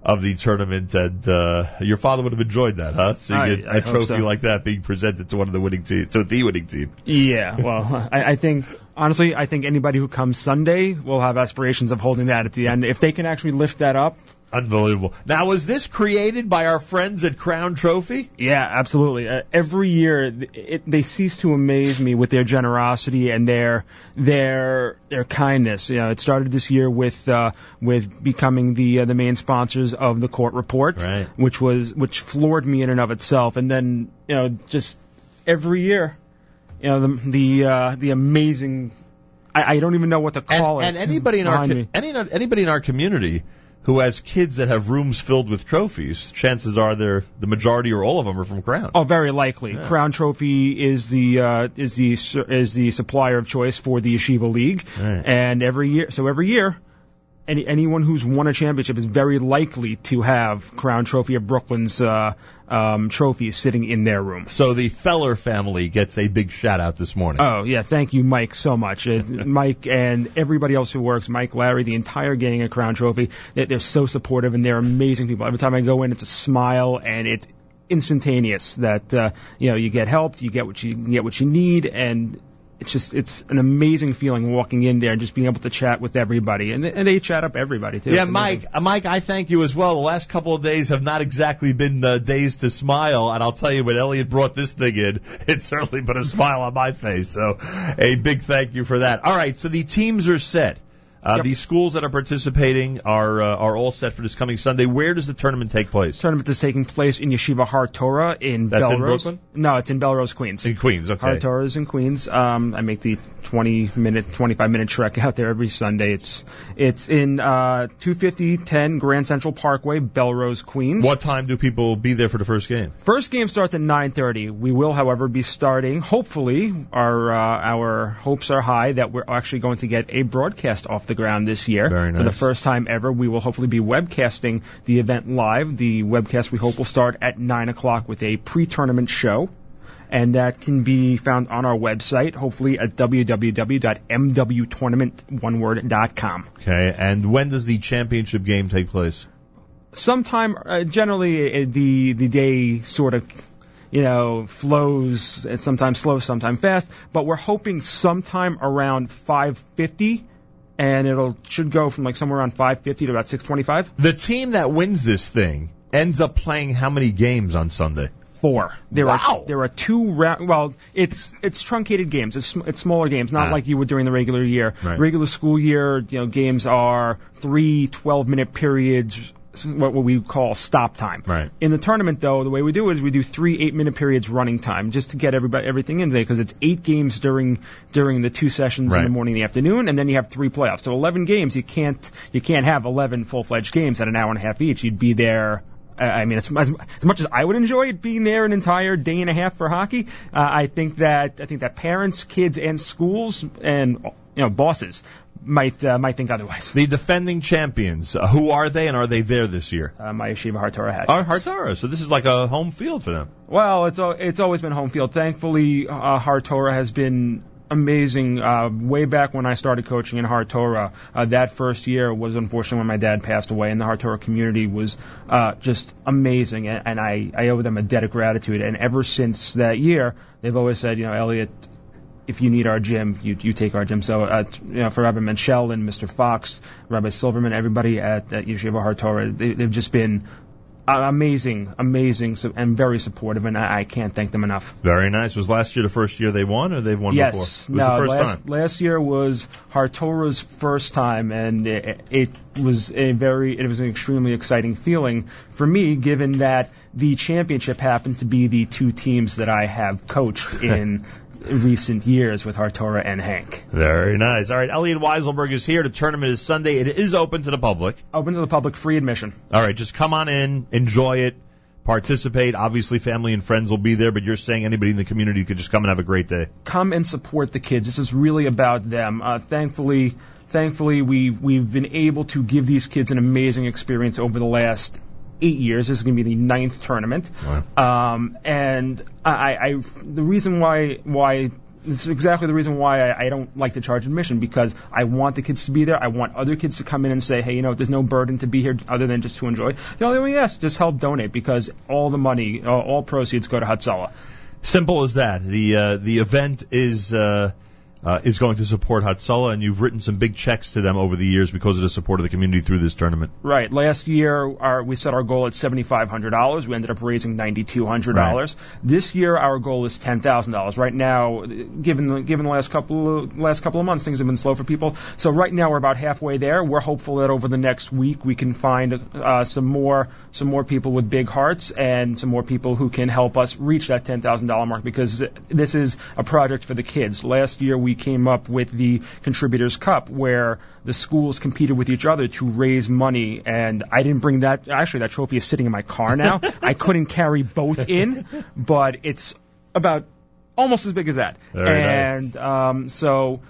of the tournament, and uh, your father would have enjoyed that, huh? Seeing I- a, I a hope trophy so. like that being presented to one of the winning team, to the winning team. Yeah, well, I, I think honestly, I think anybody who comes Sunday will have aspirations of holding that at the end. If they can actually lift that up, Unbelievable. Now, was this created by our friends at Crown Trophy? Yeah, absolutely. Uh, every year, it, they cease to amaze me with their generosity and their their their kindness. You know, it started this year with uh, with becoming the uh, the main sponsors of the court report, Right. which was which floored me in and of itself. And then you know, just every year, you know, the the uh, the amazing. I, I don't even know what to call and, it. and anybody in our co- any, anybody in our community who has kids that have rooms filled with trophies, chances are they're the majority or all of them are from Crown. Oh, very likely. Yeah. Crown Trophy is the uh, is the is the supplier of choice for the Yeshiva League, Right. and every year, so every year, any anyone who's won a championship is very likely to have Crown Trophy of Brooklyn's uh, um, trophies sitting in their room. So the Feller family gets a big shout out this morning. Oh yeah, thank you, Mike, so much. Uh, Mike and everybody else who works, Mike, Larry, the entire gang at Crown Trophy, they, they're so supportive and they're amazing people. Every time I go in, it's a smile and it's instantaneous. That uh, you know, you get helped, you get what you, you get what you need, and it's just it's an amazing feeling walking in there and just being able to chat with everybody, and and they chat up everybody too. Yeah, Mike, uh, Mike, I thank you as well. The last couple of days have not exactly been uh, days to smile, and I'll tell you when Elliot brought this thing in, it certainly put a smile on my face. So, a big thank you for that. All right, so the teams are set. Uh, The schools that are participating are uh, are all set for this coming Sunday. Where does the tournament take place? The tournament is taking place in Yeshiva Har Torah in That's in Bellerose. Brooklyn? No, it's in Bellerose, Queens. In Queens, okay. Har Torah is in Queens. Um, I make the 20 minute, 25 minute trek out there every Sunday. It's it's in uh, 25010 Grand Central Parkway, Bellerose, Queens. What time do people be there for the first game? First game starts at 9:30. We will, however, be starting. Hopefully, our uh, our hopes are high that we're actually going to get a broadcast off the ground this year Very for the first time ever. We will hopefully be webcasting the event live. The webcast we hope will start at nine o'clock with a pre-tournament show. And that can be found on our website, hopefully at www.mwtournament.com. Okay, and when does the championship game take place? sometime uh, generally uh, the the day sort of you know flows it's sometimes slow sometimes fast but we're hoping sometime around 550 and it'll should go from like somewhere around 550 to about 625 The team that wins this thing ends up playing how many games on Sunday? four there Wow. are there are two round well it's it's truncated games it's, it's smaller games not Ah. like you would during the regular year Right. regular school year you know games are three 12 minute periods what we call stop time Right. In the tournament, though, the way we do it is we do three eight-minute periods running time just to get everybody everything in there because it's eight games during during the two sessions in the morning and the afternoon, and then you have three playoffs. So 11 games. You can't you can't have 11 full-fledged games at an hour and a half each. You'd be there. I I mean, as, as, as much as I would enjoy it being there an entire day and a half for hockey, uh, I think that I think that parents, kids, and schools and you know bosses might uh, might think otherwise. The defending champions, uh, who are they and are they there this year? Uh, my Yeshiva Har Torah hat. Are Har Torah, so this is like a home field for them. Well, it's it's always been home field. Thankfully, uh, Har Torah has been amazing. Uh, way back when I started coaching in Har Torah, uh, that first year was unfortunately when my dad passed away, and the Har Torah community was uh, just amazing, and, and I, I owe them a debt of gratitude. And ever since that year, they've always said, you know, Elliot, if you need our gym, you, you take our gym. So, uh, you know, for Rabbi Menchel and Mr. Fox, Rabbi Silverman, everybody at, at Yeshiva Har Torah, they, they've just been uh, amazing, amazing, so, and very supportive, and I, I can't thank them enough. Very nice. Was last year the first year they won, or they've won yes, before? Was no, the first last, time. last year was Har Torah's first time, and it, it was a very, it was an extremely exciting feeling for me, given that the championship happened to be the two teams that I have coached in recent years with Har Torah and HANC. Very nice. All right, Elliot Weiselberg is here. The tournament is Sunday. It is open to the public. Open to the public, free admission. All right, just come on in, enjoy it, participate. Obviously, family and friends will be there, but you're saying anybody in the community could just come and have a great day. come and support the kids. This is really about them. Uh, thankfully, thankfully we've we've been able to give these kids an amazing experience over the last eight years. This is going to be the ninth tournament. Um, and I, I, the reason why why It's exactly the reason why I, I don't like to charge admission because I want the kids to be there. I want other kids to come in and say, hey, you know, there's no burden to be here other than just to enjoy. The only way, yes, just help donate because all the money, uh, all proceeds go to Hatzalah. Simple as that. The uh, the event is uh, uh, is going to support Hatzalah, and you've written some big checks to them over the years because of the support of the community through this tournament. Right. Last year, our, we set our goal at seventy-five hundred dollars. We ended up raising ninety-two hundred dollars. This year, our goal is ten thousand dollars. Right now, given the given the last couple of, last couple of months, things have been slow for people. So right now, we're about halfway there. We're hopeful that over the next week, we can find uh, some more some more people with big hearts and some more people who can help us reach that ten thousand dollar mark because this is a project for the kids. Last year, we came up with the Contributors Cup, where the schools competed with each other to raise money, and I didn't bring that. Actually, that trophy is sitting in my car now. I couldn't carry both in, but it's about almost as big as that. Very and um, so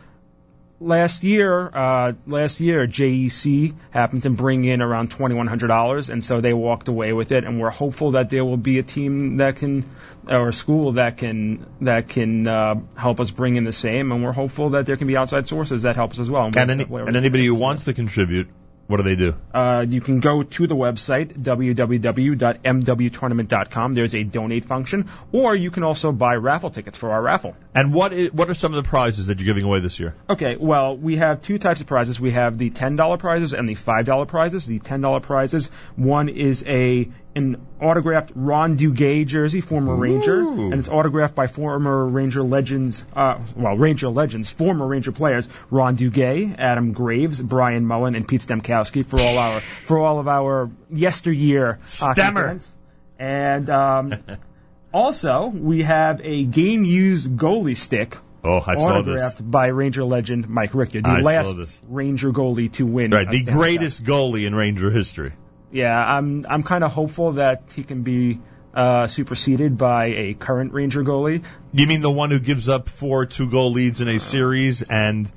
last year, uh, last year, JEC happened to bring in around twenty one hundred dollars, and so they walked away with it. And we're hopeful that there will be a team that can, or a school that can that can uh, help us bring in the same. And we're hopeful that there can be outside sources that help us as well. And, we'll any, and anybody who wants to contribute, what do they do? uh, you can go to the website www.mwtournament.com. There's a donate function, or you can also buy raffle tickets for our raffle. And what what are some of the prizes that you're giving away this year? Okay, well, we have two types of prizes. We have the $10 prizes and the $5 prizes. The $10 prizes, one is a an autographed Ron Duguay jersey, former Ranger, and it's autographed by former Ranger legends, uh, well, Ranger legends, former Ranger players, Ron Duguay, Adam Graves, Brian Mullen, and Pete Stemkowski for all our for all of our yesteryear fans. And um, also, we have a game used goalie stick Oh, I saw this. autographed by Ranger legend Mike Richter, the I last. Ranger goalie to win. Right, the Cup. greatest goalie in Ranger history. Yeah, I'm I'm kind of hopeful that he can be uh, superseded by a current Ranger goalie. You mean the one who gives up four two goal leads in a series and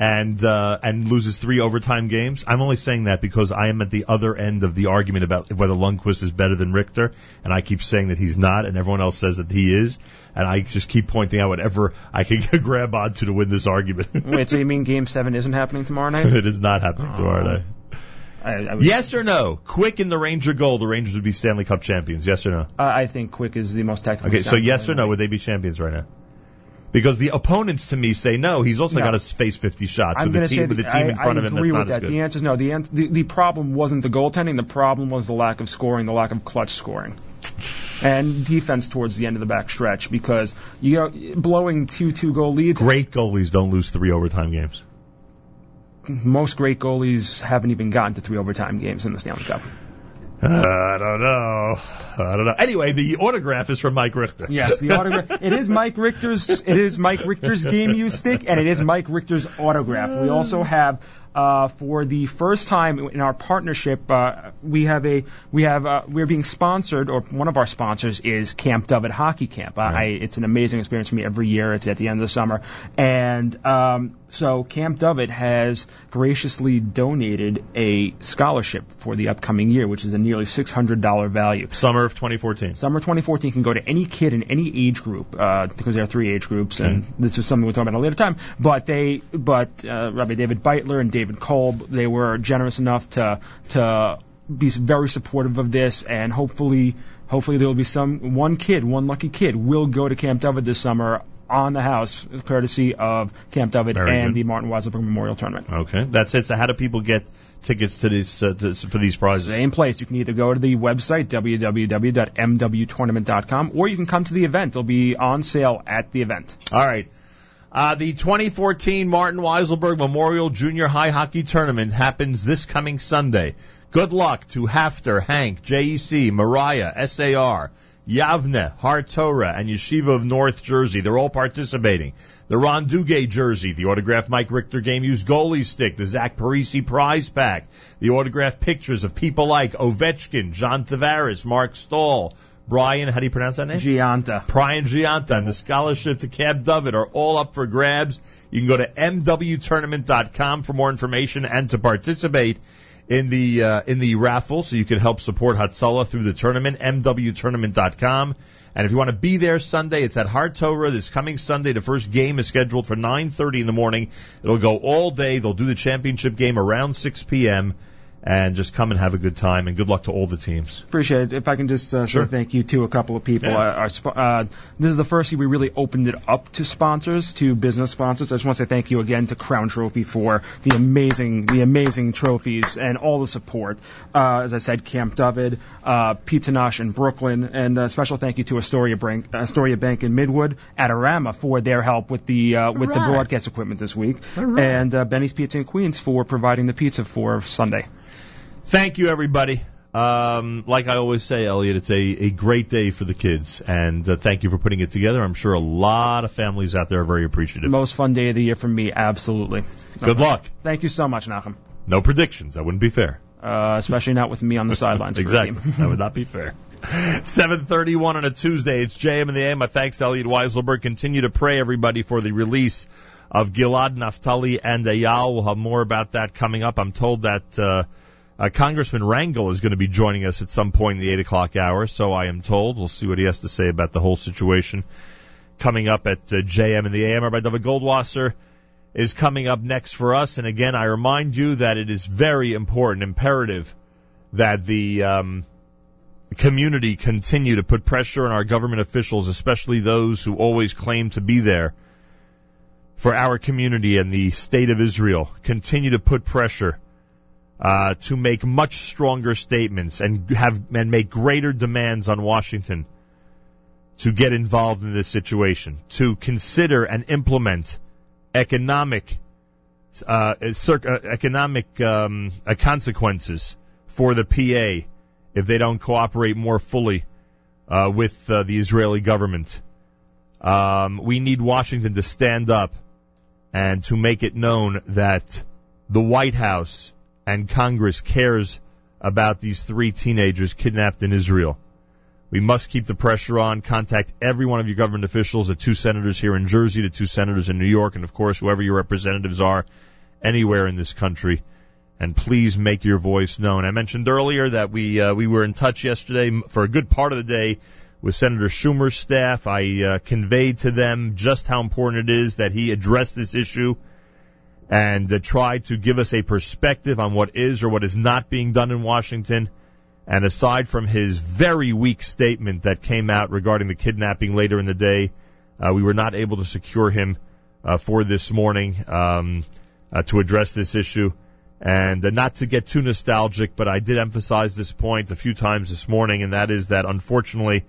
and uh, and loses three overtime games? I'm only saying that because I am at the other end of the argument about whether Lundqvist is better than Richter, and I keep saying that he's not, and everyone else says that he is, and I just keep pointing out whatever I can grab onto to win this argument. Wait, so you mean Game Seven isn't happening tomorrow night? it is not happening tomorrow night. I, I, Yes or no? Quick in the Ranger goal, the Rangers would be Stanley Cup champions. Yes or no? I I think Quick is the most tactical. Okay, so yes or no, would they be champions right now? Because the opponents to me say no. He's also No. got to face 50 shots I'm with the team with the team I, in front I of him. agree That's with not as that. good. The answer is no. The, the the problem wasn't the goaltending. The problem was the lack of scoring, the lack of clutch scoring, and defense towards the end of the back stretch. Because you know, blowing two two goal leads. Great goalies don't lose three overtime games. Most great goalies haven't even gotten to three overtime games in the Stanley Cup. Uh, I don't know. I don't know. Anyway, the autograph is from Mike Richter. Yes, the autograph. it is Mike Richter's. It is Mike Richter's game use stick, and it is Mike Richter's autograph. We also have. Uh, for the first time in our partnership, uh, we have a we have uh, we're being sponsored, or one of our sponsors is Camp Dovett Hockey Camp. Uh, I, it's an amazing experience for me every year. It's at the end of the summer, and um, so Camp Dovett has graciously donated a scholarship for the upcoming year, which is a nearly six hundred dollar value. Summer of 2014. Summer 2014 can go to any kid in any age group uh, because there are three age groups, and this is something we'll talk about at a later time. But they, but uh, Rabbi David Beitler and David Kolb, they were generous enough to to be very supportive of this, and hopefully, hopefully there will be some one kid, one lucky kid, will go to Camp David this summer on the house, courtesy of Camp David Very and good. the Martin Weiselberg Memorial Tournament. Okay, that's it. So how do people get tickets to these uh, to, for these prizes? Same place. You can either go to the website, www.mwtournament.com, or you can come to the event. It'll be on sale at the event. All right. Uh, the 2014 Martin Weiselberg Memorial Junior High Hockey Tournament happens this coming Sunday. Good luck to HAFTR, HANC, JEC, Moriah, SAR, Yavneh, Har Torah, and Yeshiva of North Jersey. They're all participating. The Ron Duguay jersey, the autographed Mike Richter game used goalie stick, the Zach Parise prize pack, the autographed pictures of people like Ovechkin, John Tavares, Marc Staal, Brian, how do you pronounce that name? Gionta. Brian Gionta and the scholarship to Camp David are all up for grabs. You can go to mwtournament.com for more information and to participate in the uh, in the raffle, so you can help support Hatzalah through the tournament. MWTournament.com. And if you want to be there Sunday, it's at Har Torah this coming Sunday. The first game is scheduled for 9:30 in the morning. It'll go all day. They'll do the championship game around 6 p.m. And just come and have a good time. And good luck to all the teams. Appreciate it. If I can just uh, Sure. say thank you to a couple of people. Yeah. Uh, our uh, this is the first year we really opened it up to sponsors, to business sponsors. I just want to say thank you again to Crown Trophy for the amazing, the amazing trophies and all the support. Uh, as I said, Camp David, uh, Pizza Nosh in Brooklyn, and a special thank you to Astoria Bank, Astoria Bank in Midwood, Adorama for their help with the uh, with the broadcast equipment this week, right. and uh, Benny's Pizza in Queens for providing the pizza for Sunday. Thank you, everybody. Um, like I always say, Elliot, it's a, a great day for the kids, and uh, thank you for putting it together. I'm sure a lot of families out there are very appreciative. Most fun day of the year for me, absolutely. Good luck. Thank you so much, Nachum. No predictions. That wouldn't be fair. Uh, especially not with me on the sidelines. a exactly. that would not be fair. 731 on a Tuesday. It's JM in the AM. My thanks to Elliot Weiselberg. Continue to pray, everybody, for the release of Gilad Naftali and Eyal. We'll have more about that coming up. I'm told that uh, uh, Congressman Rangel is going to be joining us at some point in the 8 o'clock hour, so I am told. We'll see what he has to say about the whole situation. Coming up at uh, JM and the AM. Rabbi David Goldwasser is coming up next for us. And again, I remind you that it is very important, imperative, that the um, community continue to put pressure on our government officials, especially those who always claim to be there for our community and the state of Israel. Continue to put pressure uh, to make much stronger statements and have and make greater demands on Washington to get involved in this situation, to consider and implement economic uh, uh, economic um, uh, consequences for the PA if they don't cooperate more fully uh, with uh, the Israeli government. Um, we need Washington to stand up and to make it known that the White House and Congress cares about these three teenagers kidnapped in Israel. We must keep the pressure on. Contact every one of your government officials, the two senators here in Jersey, the two senators in New York, and of course, whoever your representatives are anywhere in this country. And please make your voice known. I mentioned earlier that we uh, we were in touch yesterday for a good part of the day with Senator Schumer's staff. I uh, conveyed to them just how important it is that he address this issue and uh, try to give us a perspective on what is or what is not being done in Washington. And aside from his very weak statement that came out regarding the kidnapping later in the day, uh, we were not able to secure him uh, for this morning um, uh, to address this issue. And uh, not to get too nostalgic, but I did emphasize this point a few times this morning, and that is that unfortunately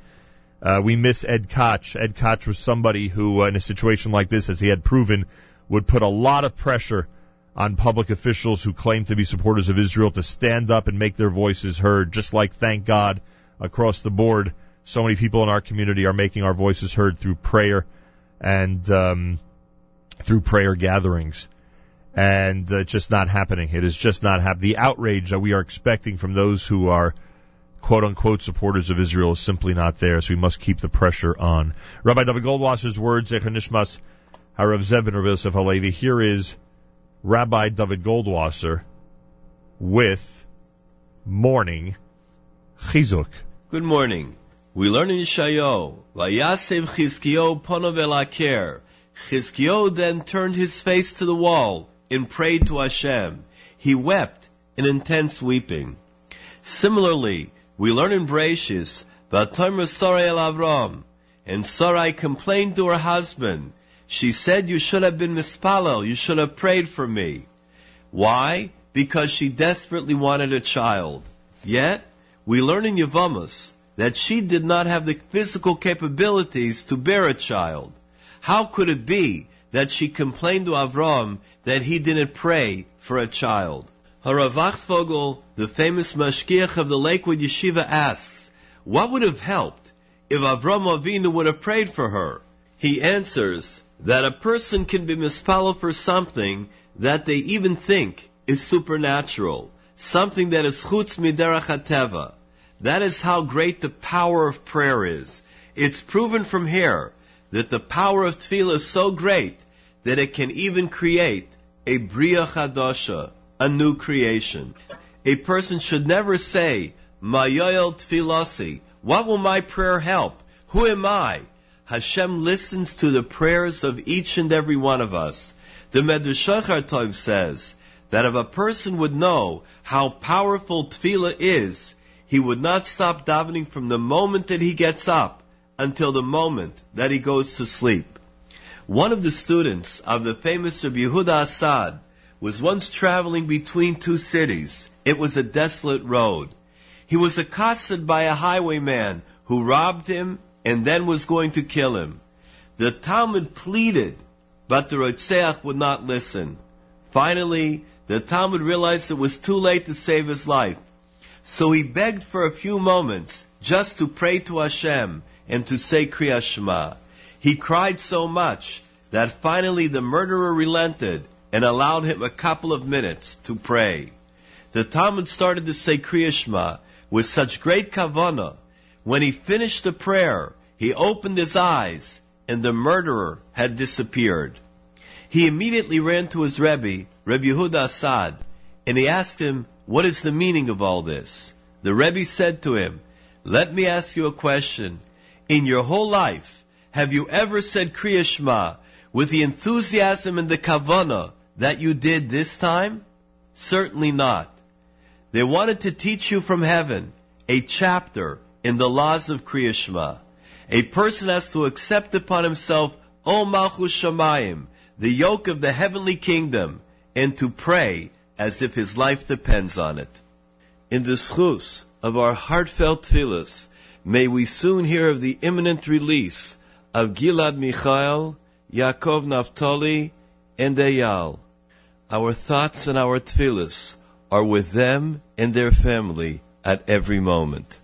uh, we miss Ed Koch. Ed Koch was somebody who, uh, in a situation like this, as he had proven, would put a lot of pressure on public officials who claim to be supporters of Israel to stand up and make their voices heard, just like, thank God, across the board, so many people in our community are making our voices heard through prayer and um, through prayer gatherings. And uh, it's just not happening. It is just not happening. The outrage that we are expecting from those who are quote unquote supporters of Israel is simply not there, so we must keep the pressure on. Rabbi David Goldwasser's words, Zecher Nishmas Harav Zebin Rav Yosef Halevi. Here is Rabbi David Goldwasser with Morning Chizuk. Good morning. We learn in Yeshayahu, Vayasev Chizkiyo ponov el aker. Chizkiyo then turned his face to the wall and prayed to Hashem. He wept in intense weeping. Similarly, we learn in Bereshis, Vatomer Sarai el Avram, and Sarai complained to her husband. She said, you should have been mispalel, you should have prayed for me. Why? Because she desperately wanted a child. Yet, we learn in Yevamos that she did not have the physical capabilities to bear a child. How could it be that she complained to Avram that he didn't pray for a child? Harav the famous mashgiach of the Lakewood Yeshiva, asks, what would have helped if Avram Avinu would have prayed for her? He answers that a person can be mispalel for something that they even think is supernatural, something that is chutz miderach hateva. That is how great the power of prayer is. It's proven from here that the power of tefillah is so great that it can even create a bria chadasha, a new creation. a person should never say, Mayoel tfilasi, what will my prayer help? Who am I? Hashem listens to the prayers of each and every one of us. The Medrash Shachar Tov says that if a person would know how powerful tefillah is, he would not stop davening from the moment that he gets up until the moment that he goes to sleep. One of the students of the famous Rabbi Yehuda Assad was once traveling between two cities. It was a desolate road. He was accosted by a highwayman who robbed him and then was going to kill him. The Talmud pleaded, but the Rotzeach would not listen. Finally, the Talmud realized it was too late to save his life. So he begged for a few moments just to pray to Hashem and to say Kriya Shema. He cried so much that finally the murderer relented and allowed him a couple of minutes to pray. The Talmud started to say Kriya Shema with such great kavana. When he finished the prayer, he opened his eyes and the murderer had disappeared. He immediately ran to his Rebbe, Rebbe Yehuda Assad, and he asked him, what is the meaning of all this? The Rebbe said to him, let me ask you a question. In your whole life, have you ever said Kriya Shema with the enthusiasm and the kavana that you did this time? Certainly not. They wanted to teach you from heaven a chapter in the laws of Kriya Shema. A person has to accept upon himself O Malchus Shamayim, the yoke of the heavenly kingdom, and to pray as if his life depends on it. In the schus of our heartfelt tefillas, may we soon hear of the imminent release of Gilad Michael, Yaakov Naftali, and Eyal. Our thoughts and our tefillas are with them and their family at every moment.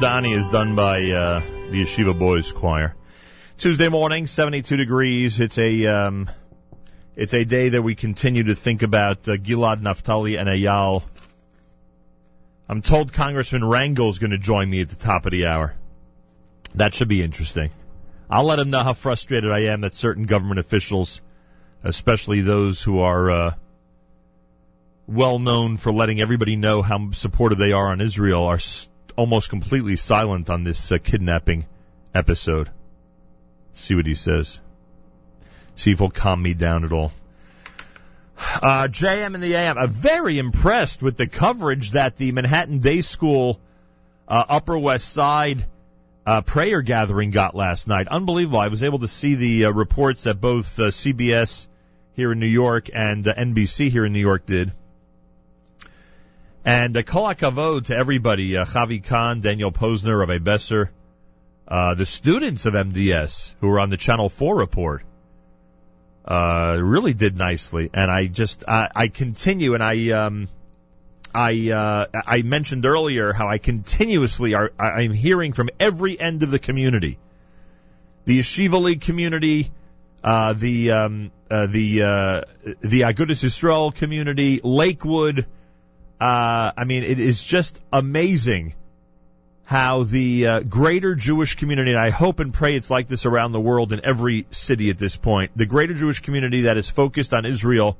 Modani is done by uh, the Yeshiva Boys Choir. Tuesday morning, 72 degrees. It's a um, it's a day that we continue to think about uh, Gilad, Naftali, and Eyal. I'm told Congressman Rangel is going to join me at the top of the hour. That should be interesting. I'll let him know how frustrated I am that certain government officials, especially those who are uh, well known for letting everybody know how supportive they are on Israel, are almost completely silent on this uh, kidnapping episode. See what he says. See if he'll calm me down at all. Uh, JM and the AM. I'm very impressed with the coverage that the Manhattan Day School uh, Upper West Side uh, prayer gathering got last night. Unbelievable. I was able to see the uh, reports that both uh, CBS here in New York and uh, NBC here in New York did. And uh, kol hakavod to everybody, uh, Chavi Khan, Daniel Posner, Rabbi Besser, uh, the students of MDS who were on the Channel 4 report, uh, really did nicely. And I just, I, I continue and I, um, I, uh, I mentioned earlier how I continuously are, I'm hearing from every end of the community. The Yeshiva League community, uh, the, um, uh, the, uh, the Agudas Yisrael community, Lakewood, uh, I mean, it is just amazing how the uh, greater Jewish community, and I hope and pray it's like this around the world in every city at this point, the greater Jewish community that is focused on Israel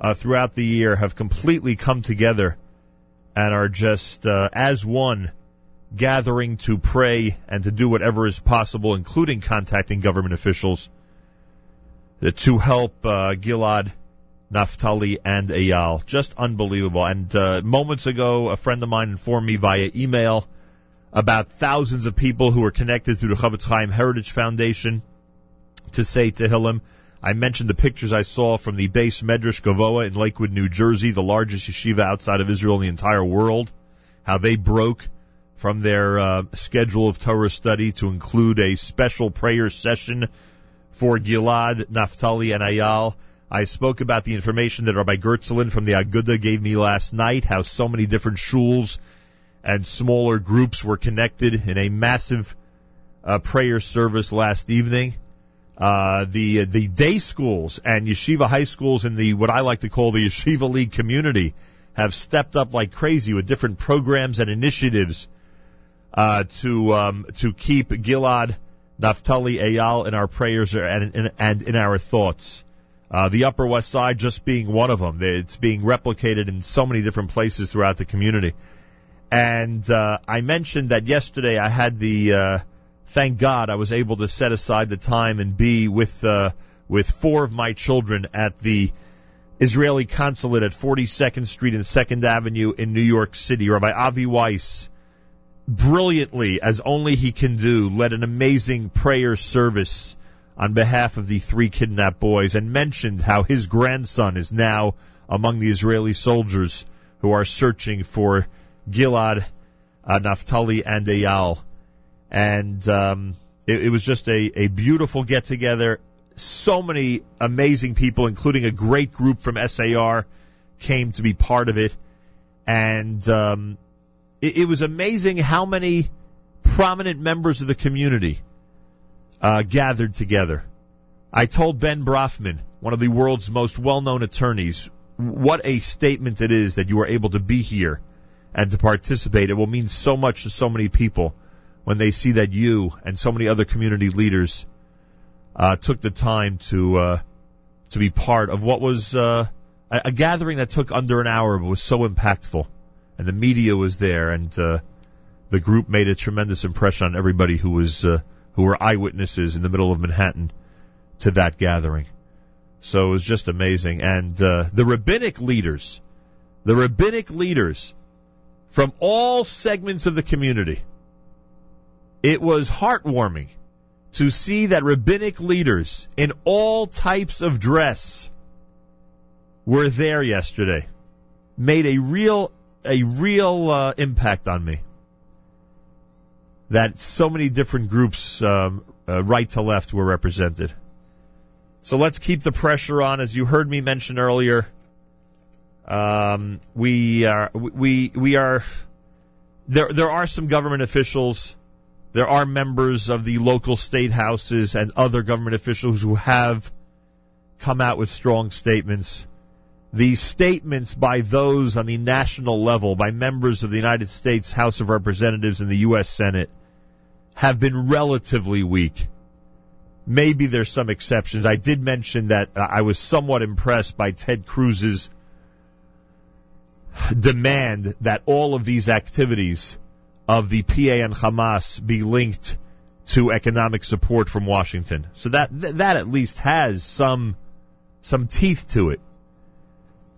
uh, throughout the year have completely come together and are just uh, as one gathering to pray and to do whatever is possible, including contacting government officials to help uh, Gilad Naftali and Eyal. Just unbelievable. And uh, moments ago, a friend of mine informed me via email about thousands of people who are connected through the Chofetz Chaim Heritage Foundation to say Tehillim. I mentioned the pictures I saw from the Beth Medrash Govoha in Lakewood, New Jersey, the largest yeshiva outside of Israel in the entire world. How they broke from their uh, schedule of Torah study to include a special prayer session for Gilad, Naftali, and Eyal. I spoke about the information that Rabbi Gertzulin from the Aguda gave me last night, how so many different shuls and smaller groups were connected in a massive uh, prayer service last evening. Uh, the the day schools and yeshiva high schools in the what I like to call the yeshiva league community have stepped up like crazy with different programs and initiatives uh, to um, to keep Gilad, Naftali, Eyal in our prayers and, and, and in our thoughts. Uh, the Upper West Side just being one of them. It's being replicated in so many different places throughout the community. And uh, I mentioned that yesterday I had the uh, thank God I was able to set aside the time and be with uh, with four of my children at the Israeli consulate at 42nd Street and 2nd Avenue in New York City. Rabbi Avi Weiss, brilliantly, as only he can do, led an amazing prayer service on behalf of the three kidnapped boys and mentioned how his grandson is now among the Israeli soldiers who are searching for Gilad, uh, Naftali, and Eyal. And um, it, it was just a, a beautiful get together. So many amazing people, including a great group from SAR, came to be part of it. And um, it, it was amazing how many prominent members of the community uh, gathered together. I told Ben Brafman, one of the world's most well-known attorneys, what a statement it is that you are able to be here and to participate. It will mean so much to so many people when they see that you and so many other community leaders uh, took the time to uh, to be part of what was uh, a, a gathering that took under an hour but was so impactful, and the media was there, and uh, the group made a tremendous impression on everybody who was uh, who were eyewitnesses in the middle of Manhattan to that gathering. So it was just amazing, and uh, the rabbinic leaders, the rabbinic leaders from all segments of the community. It was heartwarming to see that rabbinic leaders in all types of dress were there yesterday. Made a real, a real uh, impact on me. That so many different groups, um, uh, right to left, were represented. So let's keep the pressure on, as you heard me mention earlier. Um, we are we we are there. There are some government officials. There are members of the local state houses and other government officials who have come out with strong statements. The statements by those on the national level, by members of the United States House of Representatives and the U.S. Senate, have been relatively weak. Maybe there's some exceptions. I did mention that uh, I was somewhat impressed by Ted Cruz's demand that all of these activities of the PA and Hamas be linked to economic support from Washington. So that that at least has some some teeth to it.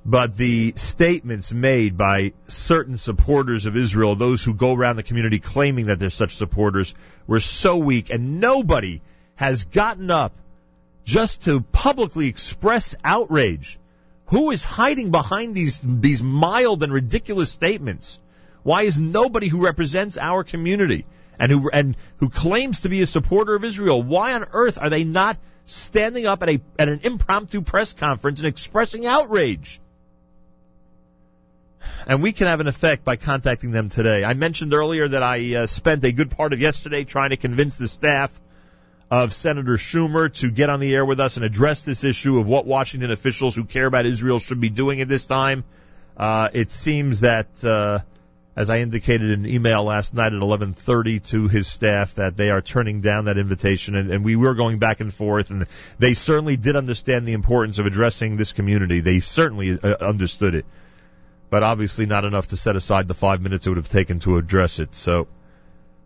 But the statements made by certain supporters of Israel, those who go around the community claiming that they're such supporters, were so weak, and nobody has gotten up just to publicly express outrage. Who is hiding behind these these mild and ridiculous statements? Why is nobody who represents our community and who and who claims to be a supporter of Israel? Why on earth are they not standing up at a at an impromptu press conference and expressing outrage? And we can have an effect by contacting them today. I mentioned earlier that I uh, spent a good part of yesterday trying to convince the staff of Senator Schumer to get on the air with us and address this issue of what Washington officials who care about Israel should be doing at this time. Uh, it seems that, uh, as I indicated in an email last night at 11:30 to his staff, that they are turning down that invitation, and, and we were going back and forth, and they certainly did understand the importance of addressing this community. They certainly uh, understood it, but obviously not enough to set aside the five minutes it would have taken to address it. So.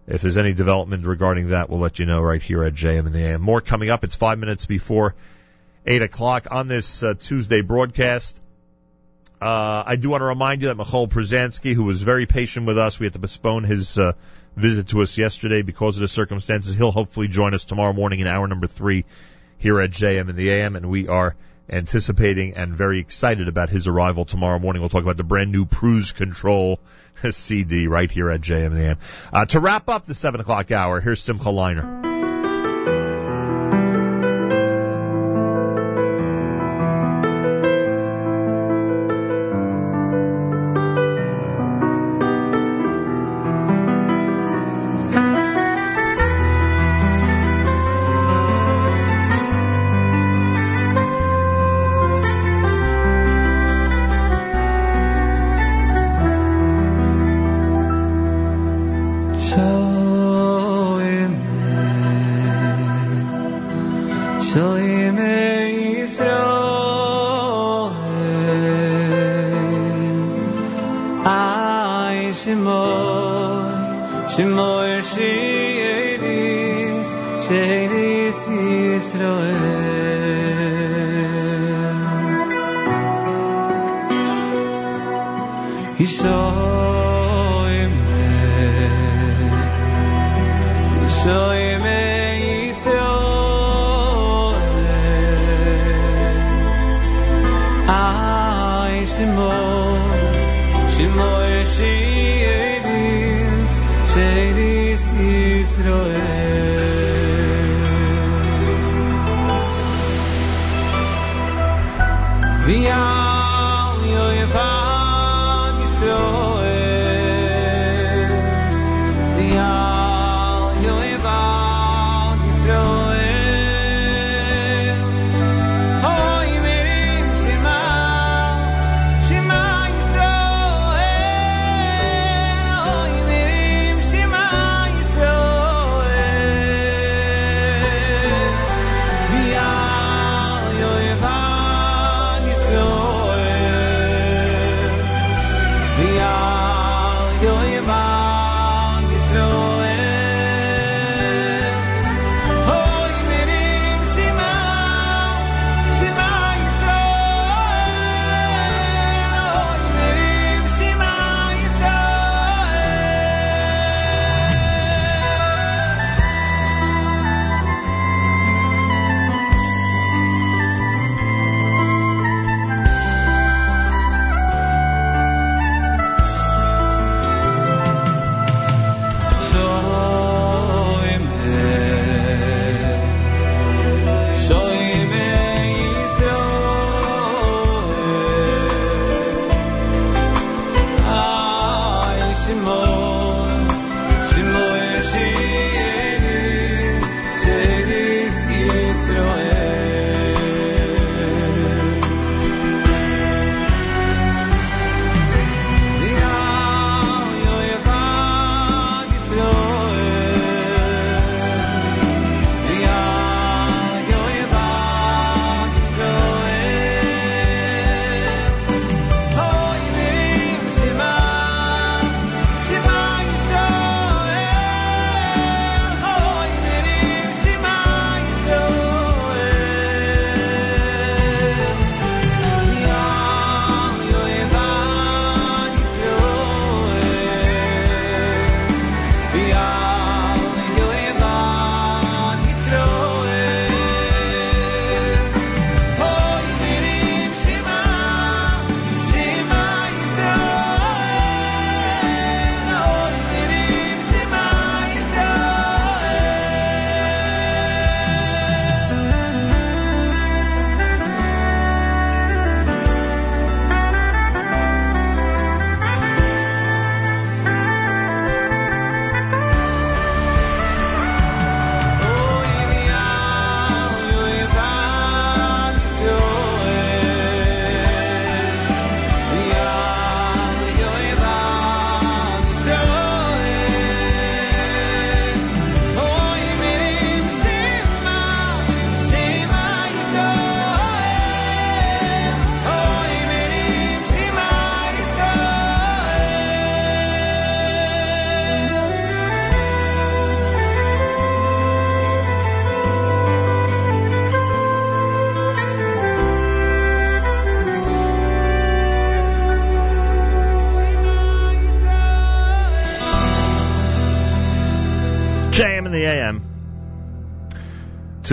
If there's any development regarding that, we'll let you know right here at JM and the AM. More coming up. It's five minutes before eight o'clock on this uh, Tuesday broadcast. Uh, I do want to remind you that Michoel Pruzansky, who was very patient with us, we had to postpone his uh, visit to us yesterday because of the circumstances. He'll hopefully join us tomorrow morning in hour number three here at JM and the AM, and we are anticipating and very excited about his arrival tomorrow morning. We'll talk about the brand new Cruise Control CD right here at JM. Uh, to wrap up the seven o'clock hour, here's Simcha Leiner.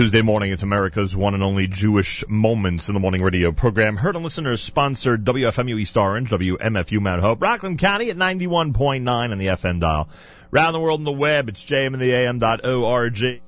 Tuesday morning, it's America's one and only Jewish Moments in the Morning radio program. Heard and listeners sponsored WFMU East Orange, WMFU Mount Hope, Rockland County at 91.9 on the FM dial. Round the world on the web, it's jmintheam.org.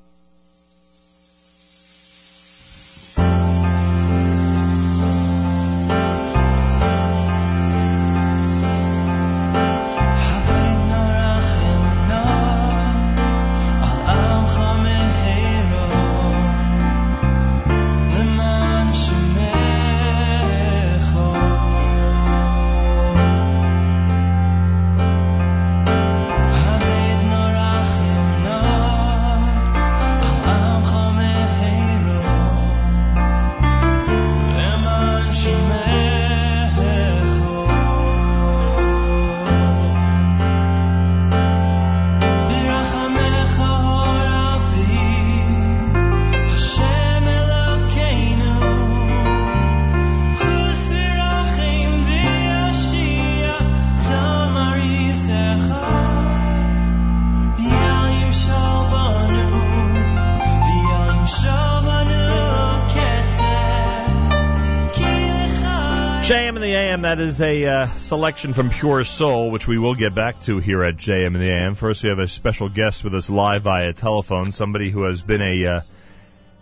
is a uh, selection from Pure Soul, which we will get back to here at JM in the AM. First, we have a special guest with us live via telephone, somebody who has been a uh,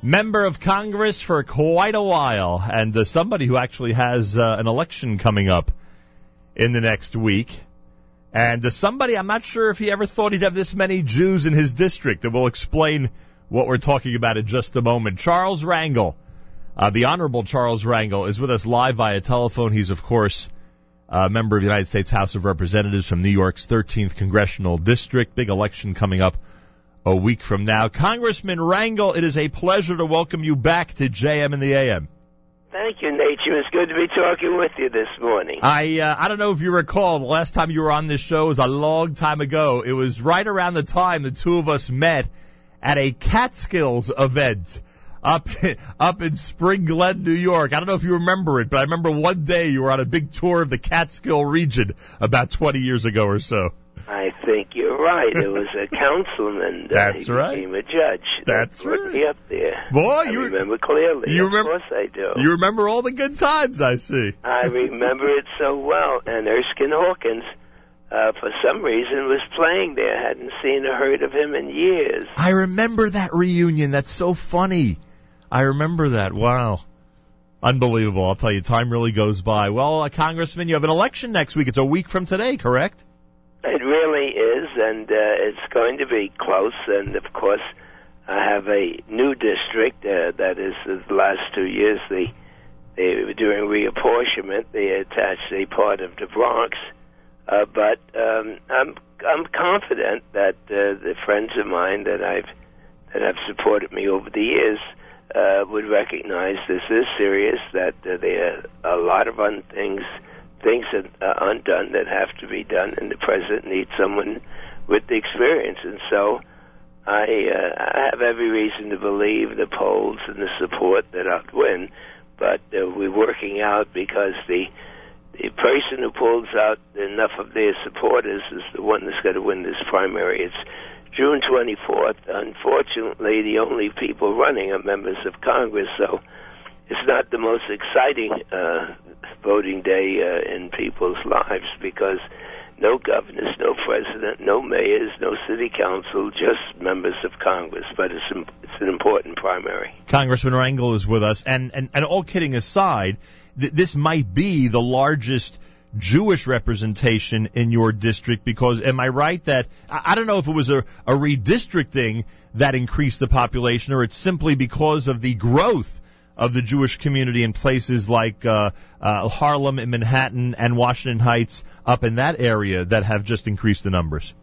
member of Congress for quite a while, and uh, somebody who actually has uh, an election coming up in the next week. And uh, somebody, I'm not sure if he ever thought he'd have this many Jews in his district, and we'll explain what we're talking about in just a moment. Charles Rangel. Uh, the Honorable Charles Rangel is with us live via telephone. He's, of course, a member of the United States House of Representatives from New York's 13th Congressional District. Big election coming up a week from now. Congressman Rangel, it is a pleasure to welcome you back to JM in the AM. Thank you, Nachum. It's good to be talking with you this morning. I uh, I don't know if you recall the last time you were on this show was a long time ago. It was right around the time the two of us met at a Catskills event up up in Spring Glen, New York. I don't know if you remember it, but I remember one day you were on a big tour of the Catskill region about 20 years ago or so. I think you're right. It was a councilman. Uh, That's he right. Became a judge. That's put right. me up there. Boy, I you remember clearly. you remember? of course I do. You remember all the good times, I see. I remember it so well. And Erskine Hawkins, uh, for some reason, was playing there. Hadn't seen or heard of him in years. I remember that reunion. That's so funny. I remember that. Wow. Unbelievable. I'll tell you, time really goes by. Well, uh, Congressman, you have an election next week. It's a week from today, correct? It really is, and uh, it's going to be close. And of course, I have a new district uh, that is the last two years. They they were doing reapportionment. They attached a part of the Bronx, uh, but um, I'm I'm confident that uh, the friends of mine that I've that have supported me over the years uh, would recognize this is serious. That uh, there are a lot of un- things things that are undone that have to be done, and the president needs someone with the experience. And so, I, uh, I have every reason to believe the polls and the support that I'll win. But uh, we're working out because the the person who pulls out enough of their supporters is the one that's going to win this primary. It's June 24th. Unfortunately, the only people running are members of Congress, so it's not the most exciting uh, voting day uh, in people's lives because no governors, no president, no mayors, no city council, just members of Congress. But it's im- it's an important primary. Congressman Rangel is with us, and and, and all kidding aside, th- this might be the largest Jewish representation in your district because am I right that I don't know if it was a, a redistricting that increased the population or it's simply because of the growth of the Jewish community in places like uh, uh, Harlem and Manhattan and Washington Heights up in that area that have just increased the numbers.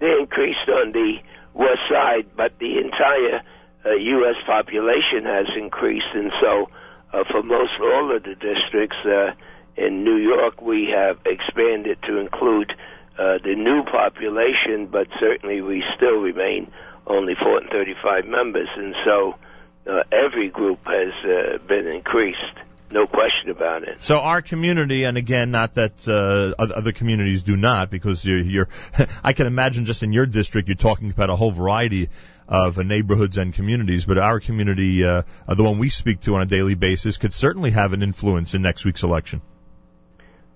They increased on the west side, but the entire uh, U.S. population has increased, and so uh, for most all of the districts uh, in New York, we have expanded to include uh, the new population, but certainly we still remain only 435 members, and so uh, every group has uh, been increased. no question about it. So our community, and again, not that uh, other communities do not, because you're, you're I can imagine just in your district, you're talking about a whole variety of uh, neighborhoods and communities, but our community, uh, the one we speak to on a daily basis, could certainly have an influence in next week's election.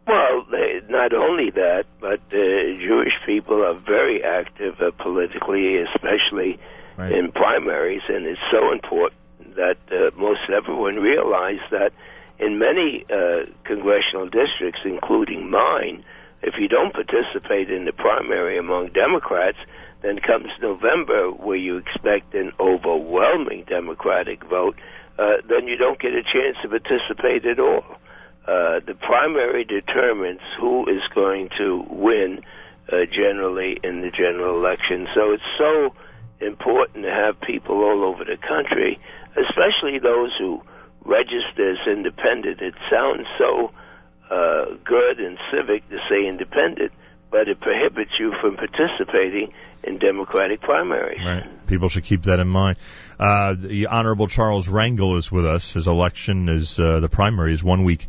Well, they, not only that, but uh, Jewish people are very active uh, politically, especially Right. in primaries, and it's so important that uh, most everyone realize that in many uh, congressional districts, including mine, if you don't participate in the primary among Democrats, then comes November, where you expect an overwhelming Democratic vote, uh, then you don't get a chance to participate at all. Uh, the primary determines who is going to win uh, generally in the general election. So it's so important to have people all over the country, especially those who register as independent. It sounds so uh, good and civic to say independent, but it prohibits you from participating in Democratic primaries. Right. People should keep that in mind. Uh, the Honorable Charles Rangel is with us. His election is uh, the primary is one week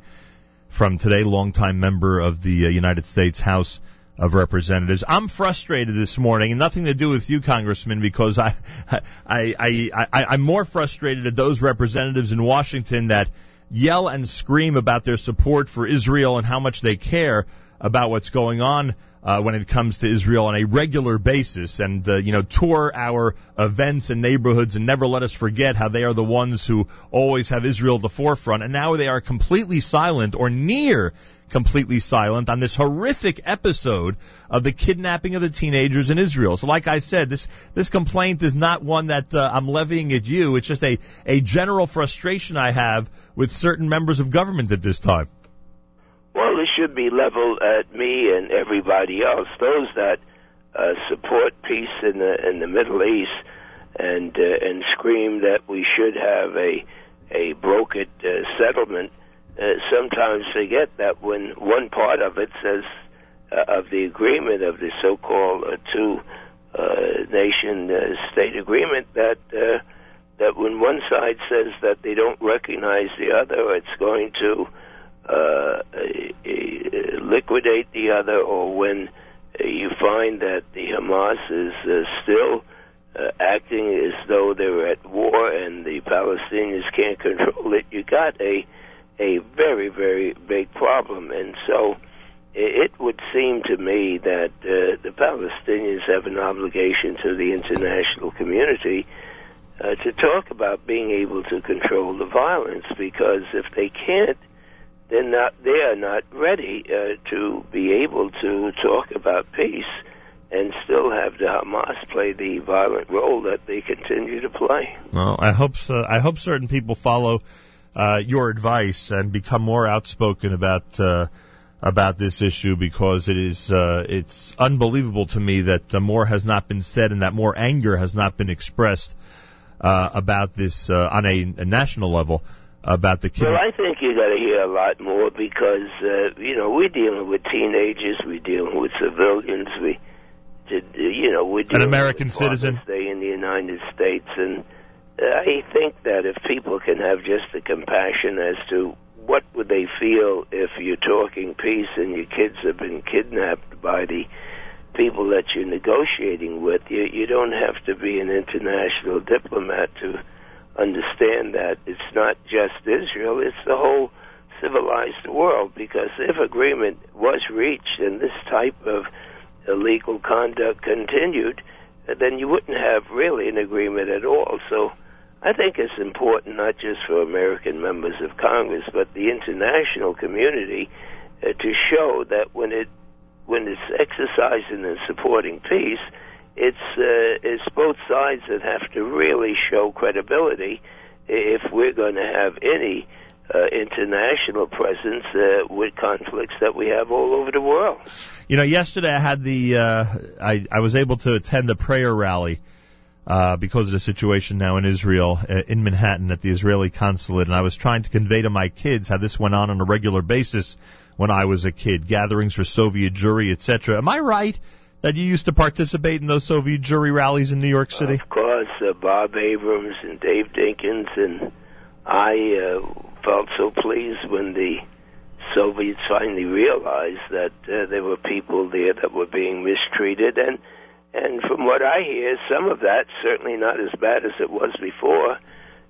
from today. Longtime member of the uh, United States House of Representatives. I'm frustrated this morning, and nothing to do with you, Congressman, because I, I, I, I, I'm more frustrated at those representatives in Washington that yell and scream about their support for Israel and how much they care about what's going on uh, when it comes to Israel on a regular basis, and uh, you know tour our events and neighborhoods and never let us forget how they are the ones who always have Israel at the forefront, and now they are completely silent or near completely silent on this horrific episode of the kidnapping of the teenagers in Israel. So, like I said, this this complaint is not one that uh, I'm levying at you. It's just a a general frustration I have with certain members of government at this time. Should be leveled at me and everybody else. Those that uh, support peace in the in the Middle East and uh, and scream that we should have a a brokered uh, settlement uh, sometimes forget that when one part of it says uh, of the agreement of the so-called uh, two uh, nation uh, state agreement that uh, that when one side says that they don't recognize the other, it's going to uh, eh, eh, liquidate the other, or when uh, you find that the Hamas is uh, still uh, acting as though they're at war and the Palestinians can't control it, you got a a very very big problem, and so it it would seem to me that uh, the Palestinians have an obligation to the international community uh, to talk about being able to control the violence, because if they can't, they're not they are not ready uh, to be able to talk about peace and still have the Hamas play the violent role that they continue to play. Well, I hope so. I hope certain people follow uh, your advice and become more outspoken about uh, about this issue because it is uh, it's unbelievable to me that uh, more has not been said and that more anger has not been expressed uh, about this uh, on a, a national level about the kids. Well. I think you got to hear a lot more because uh, you know we're dealing with teenagers, we're dealing with civilians, we, you know, we're dealing American with citizen. Day in the United States, and uh, I think that if people can have just the compassion as to what would they feel if you're talking peace and your kids have been kidnapped by the people that you're negotiating with, you, you don't have to be an international diplomat to understand that it's not just Israel, it's the whole civilized world. Because if agreement was reached and this type of illegal conduct continued, then you wouldn't have really an agreement at all. So I think it's important not just for American members of Congress, but the international community uh, to show that when it when it's exercising and supporting peace, it's uh, it's both sides that have to really show credibility if we're going to have any uh, international presence uh, with conflicts that we have all over the world. You know, yesterday I had the uh, I I was able to attend the prayer rally uh, because of the situation now in Israel uh, in Manhattan at the Israeli consulate, and I was trying to convey to my kids how this went on on a regular basis when I was a kid, gatherings for Soviet Jewry, etc. Am I right that you used to participate in those Soviet Jewry rallies in New York City? Of course, uh, Bob Abrams and Dave Dinkins and I uh, felt so pleased when the Soviets finally realized that uh, there were people there that were being mistreated, and and from what I hear, some of that certainly not as bad as it was before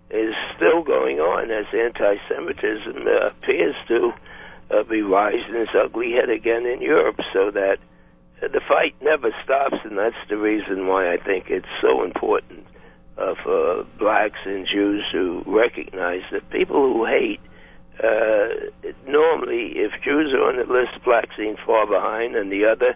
is still going on as anti-Semitism uh, appears to uh, be rising its ugly head again in Europe, so that the fight never stops, and that's the reason why I think it's so important uh, for blacks and Jews to recognize that people who hate uh, normally, if Jews are on the list, blacks seem far behind, and the other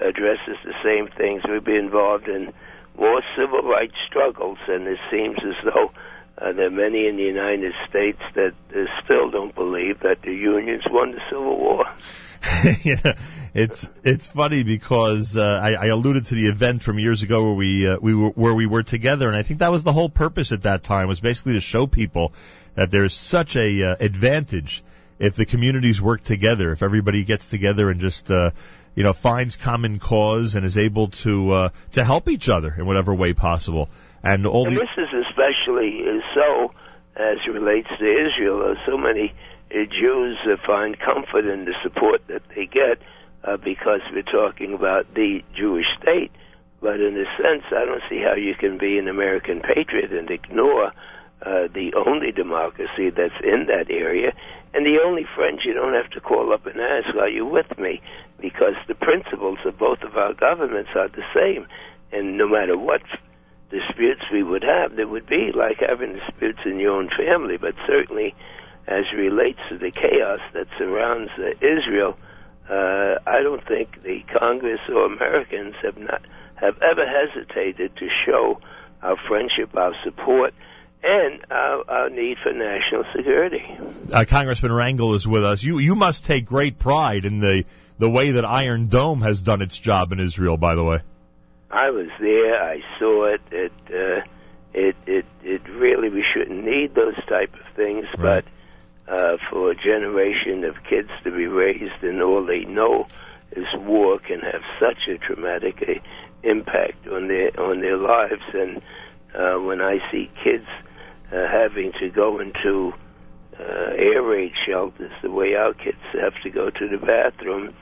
addresses the same things. We'd be involved in more civil rights struggles, and it seems as though uh, there are many in the United States that uh, still don't believe that the unions won the Civil War. yeah, it's it's funny because uh, I, I alluded to the event from years ago where we uh, we were where we were together, and I think that was the whole purpose at that time was basically to show people that there's such a uh, advantage if the communities work together, if everybody gets together and just uh, you know finds common cause and is able to uh, to help each other in whatever way possible, and all And the this is especially uh, so as it relates to Israel. So many uh, Jews uh, find comfort in the support that they get uh, because we're talking about the Jewish state. But in a sense, I don't see how you can be an American patriot and ignore uh, the only democracy that's in that area and the only friends you don't have to call up and ask, are you with me? Because the principles of both of our governments are the same. And no matter what disputes we would have, there would be like having disputes in your own family, but certainly as relates to the chaos that surrounds uh, Israel, uh, I don't think the Congress or Americans have not have ever hesitated to show our friendship, our support, and our, our need for national security. uh, Congressman Rangel is with us. You you must take great pride in the the way that Iron Dome has done its job in Israel. By the way, I was there. I saw it. It uh, it it it really we shouldn't need those type of things, but uh, for a generation of kids to be raised and all they know is war can have such a traumatic uh, impact on their on their lives. And uh, when I see kids uh, having to go into uh, air raid shelters the way our kids have to go to the bathroom,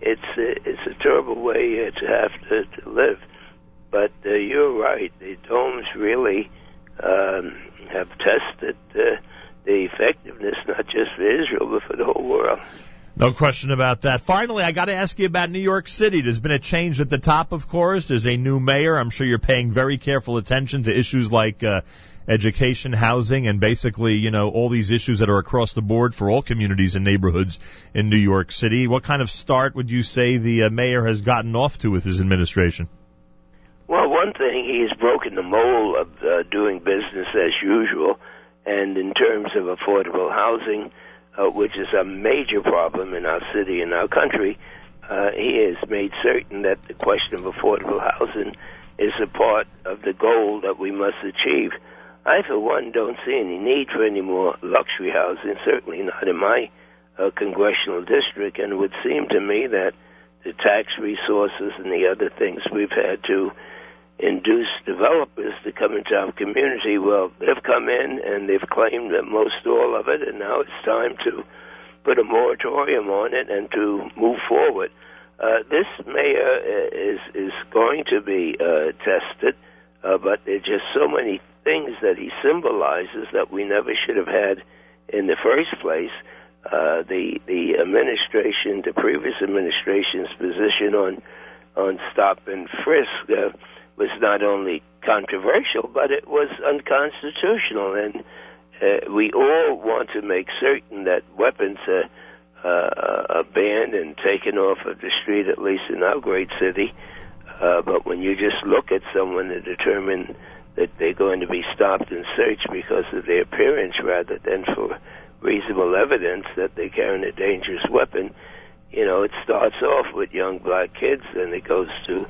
it's a, it's a terrible way uh, to have to, to live. But uh, you're right; the domes really um, have tested uh, the effectiveness not just for Israel but for the whole world. no question about that. Finally, I got to ask you about New York City. There's been a change at the top, of course. There's a new mayor. I'm sure you're paying very careful attention to issues like uh, education, housing, and basically, you know, all these issues that are across the board for all communities and neighborhoods in New York City. What kind of start would you say the uh, mayor has gotten off to with his administration? Well, one thing, he's broken the mold of uh, doing business as usual, and in terms of affordable housing, uh, which is a major problem in our city and our country, uh, he has made certain that the question of affordable housing is a part of the goal that we must achieve. I, for one, don't see any need for any more luxury housing, certainly not in my uh, congressional district, and it would seem to me that the tax resources and the other things we've had to induce developers to come into our community. Well, they've come in and they've claimed that most all of it, and now it's time to put a moratorium on it and to move forward. Uh, this mayor uh, is is going to be uh, tested, uh, but there are just so many things that he symbolizes that we never should have had in the first place. Uh, the the administration, the previous administration's position on on stop and frisk uh, was not only controversial, but it was unconstitutional, and uh, we all want to make certain that weapons are, uh, are banned and taken off of the street, at least in our great city. Uh, but when you just look at someone to determine that they're going to be stopped and searched because of their appearance rather than for reasonable evidence that they're carrying a dangerous weapon, you know, it starts off with young black kids and it goes to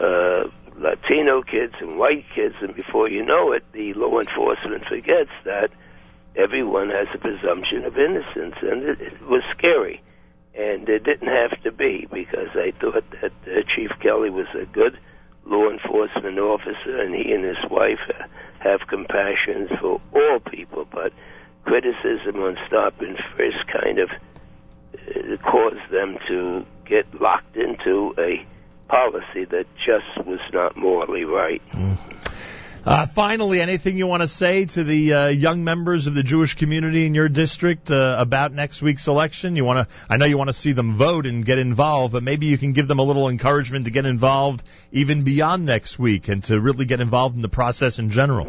uh, Latino kids and white kids, and before you know it, the law enforcement forgets that everyone has a presumption of innocence, and it, it was scary. And it didn't have to be because I thought that uh, Chief Kelly was a good law enforcement officer, and he and his wife uh, have compassion for all people. But criticism on stop and frisk kind of uh, caused them to get locked into a policy that just was not morally right. Uh, finally, anything you want to say to the uh, young members of the Jewish community in your district uh, about next week's election? You want to? I know you want to see them vote and get involved, but maybe you can give them a little encouragement to get involved even beyond next week and to really get involved in the process in general.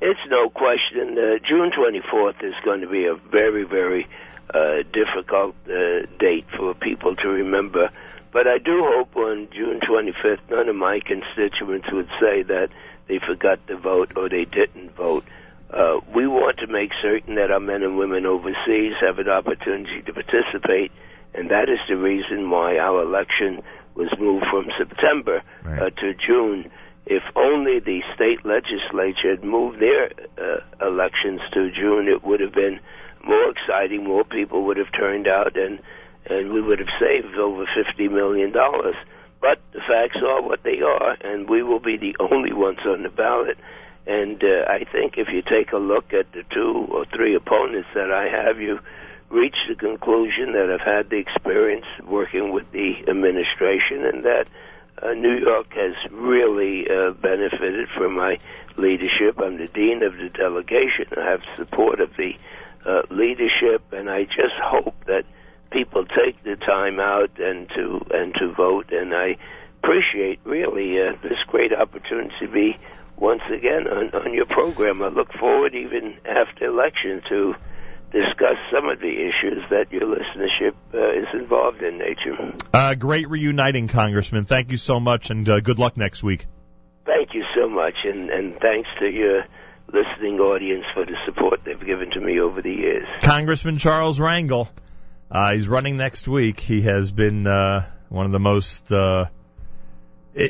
It's no question. Uh, June 24th is going to be a very, very uh, difficult uh, date for people to remember. But I do hope on June 25th, none of my constituents would say that they forgot to vote or they didn't vote. Uh, we want to make certain that our men and women overseas have an opportunity to participate, and that is the reason why our election was moved from September uh, to June. If only the state legislature had moved their uh, elections to June, it would have been more exciting. More people would have turned out, and and we would have saved over fifty million dollars. But the facts are what they are, and we will be the only ones on the ballot. And uh, I think if you take a look at the two or three opponents that I have, you reach the conclusion that I've had the experience working with the administration and that uh, New York has really uh, benefited from my leadership. I'm the dean of the delegation. I have support of the uh, leadership, and I just hope that people take the time out and to and to vote. And I appreciate really uh, this great opportunity to be once again on, on your program. I look forward even after election to discuss some of the issues that your listenership uh, is involved in, Nachum. Uh, great reuniting, Congressman. Thank you so much, and uh, good luck next week. Thank you so much, and, and thanks to your listening audience for the support they've given to me over the years. Congressman Charles Rangel. Uh, he's running next week. He has been uh, one of the most uh,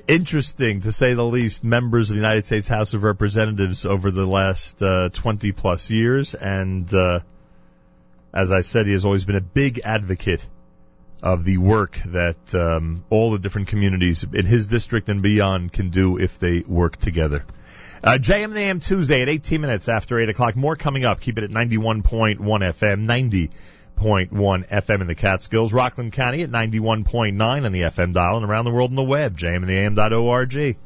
interesting, to say the least, members of the United States House of Representatives over the last uh, 20 plus years. And uh, as I said, he has always been a big advocate of the work that um, all the different communities in his district and beyond can do if they work together. Uh, JM and AM Tuesday at 18 minutes after 8 o'clock. More coming up. Keep it at 91.1 FM, 90.1 FM in the Catskills. Rockland County at 91.9 on the FM dial and around the world on the web. JMintheAM.org.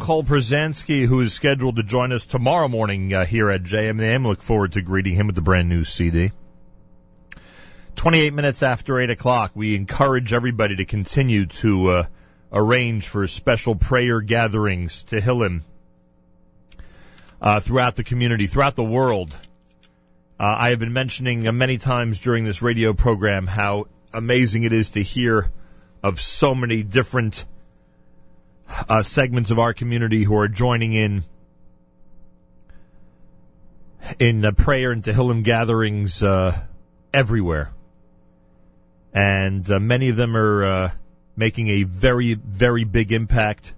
Michoel Pruzansky, who is scheduled to join us tomorrow morning uh, here at JM in the AM. Look forward to greeting him with the brand new CD. 28 minutes after 8 o'clock, we encourage everybody to continue to uh, arrange for special prayer gatherings, Tehillim, uh, throughout the community, throughout the world. Uh, I have been mentioning uh, many times during this radio program how amazing it is to hear of so many different uh, segments of our community who are joining in in uh, prayer and Tehillim gatherings uh, everywhere, and uh, many of them are uh, making a very, very big impact.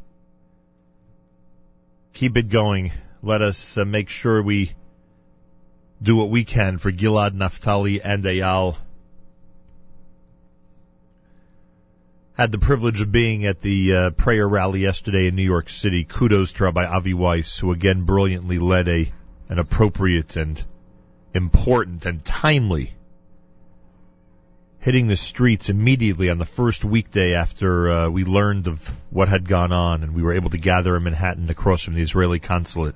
Keep it going. Let us uh, make sure we do what we can for Gilad, Naphtali, and Eyal. Had the privilege of being at the uh, prayer rally yesterday in New York City. Kudos to Rabbi Avi Weiss, who again brilliantly led a an appropriate and important and timely hitting the streets immediately on the first weekday after uh, we learned of what had gone on, and we were able to gather in Manhattan across from the Israeli consulate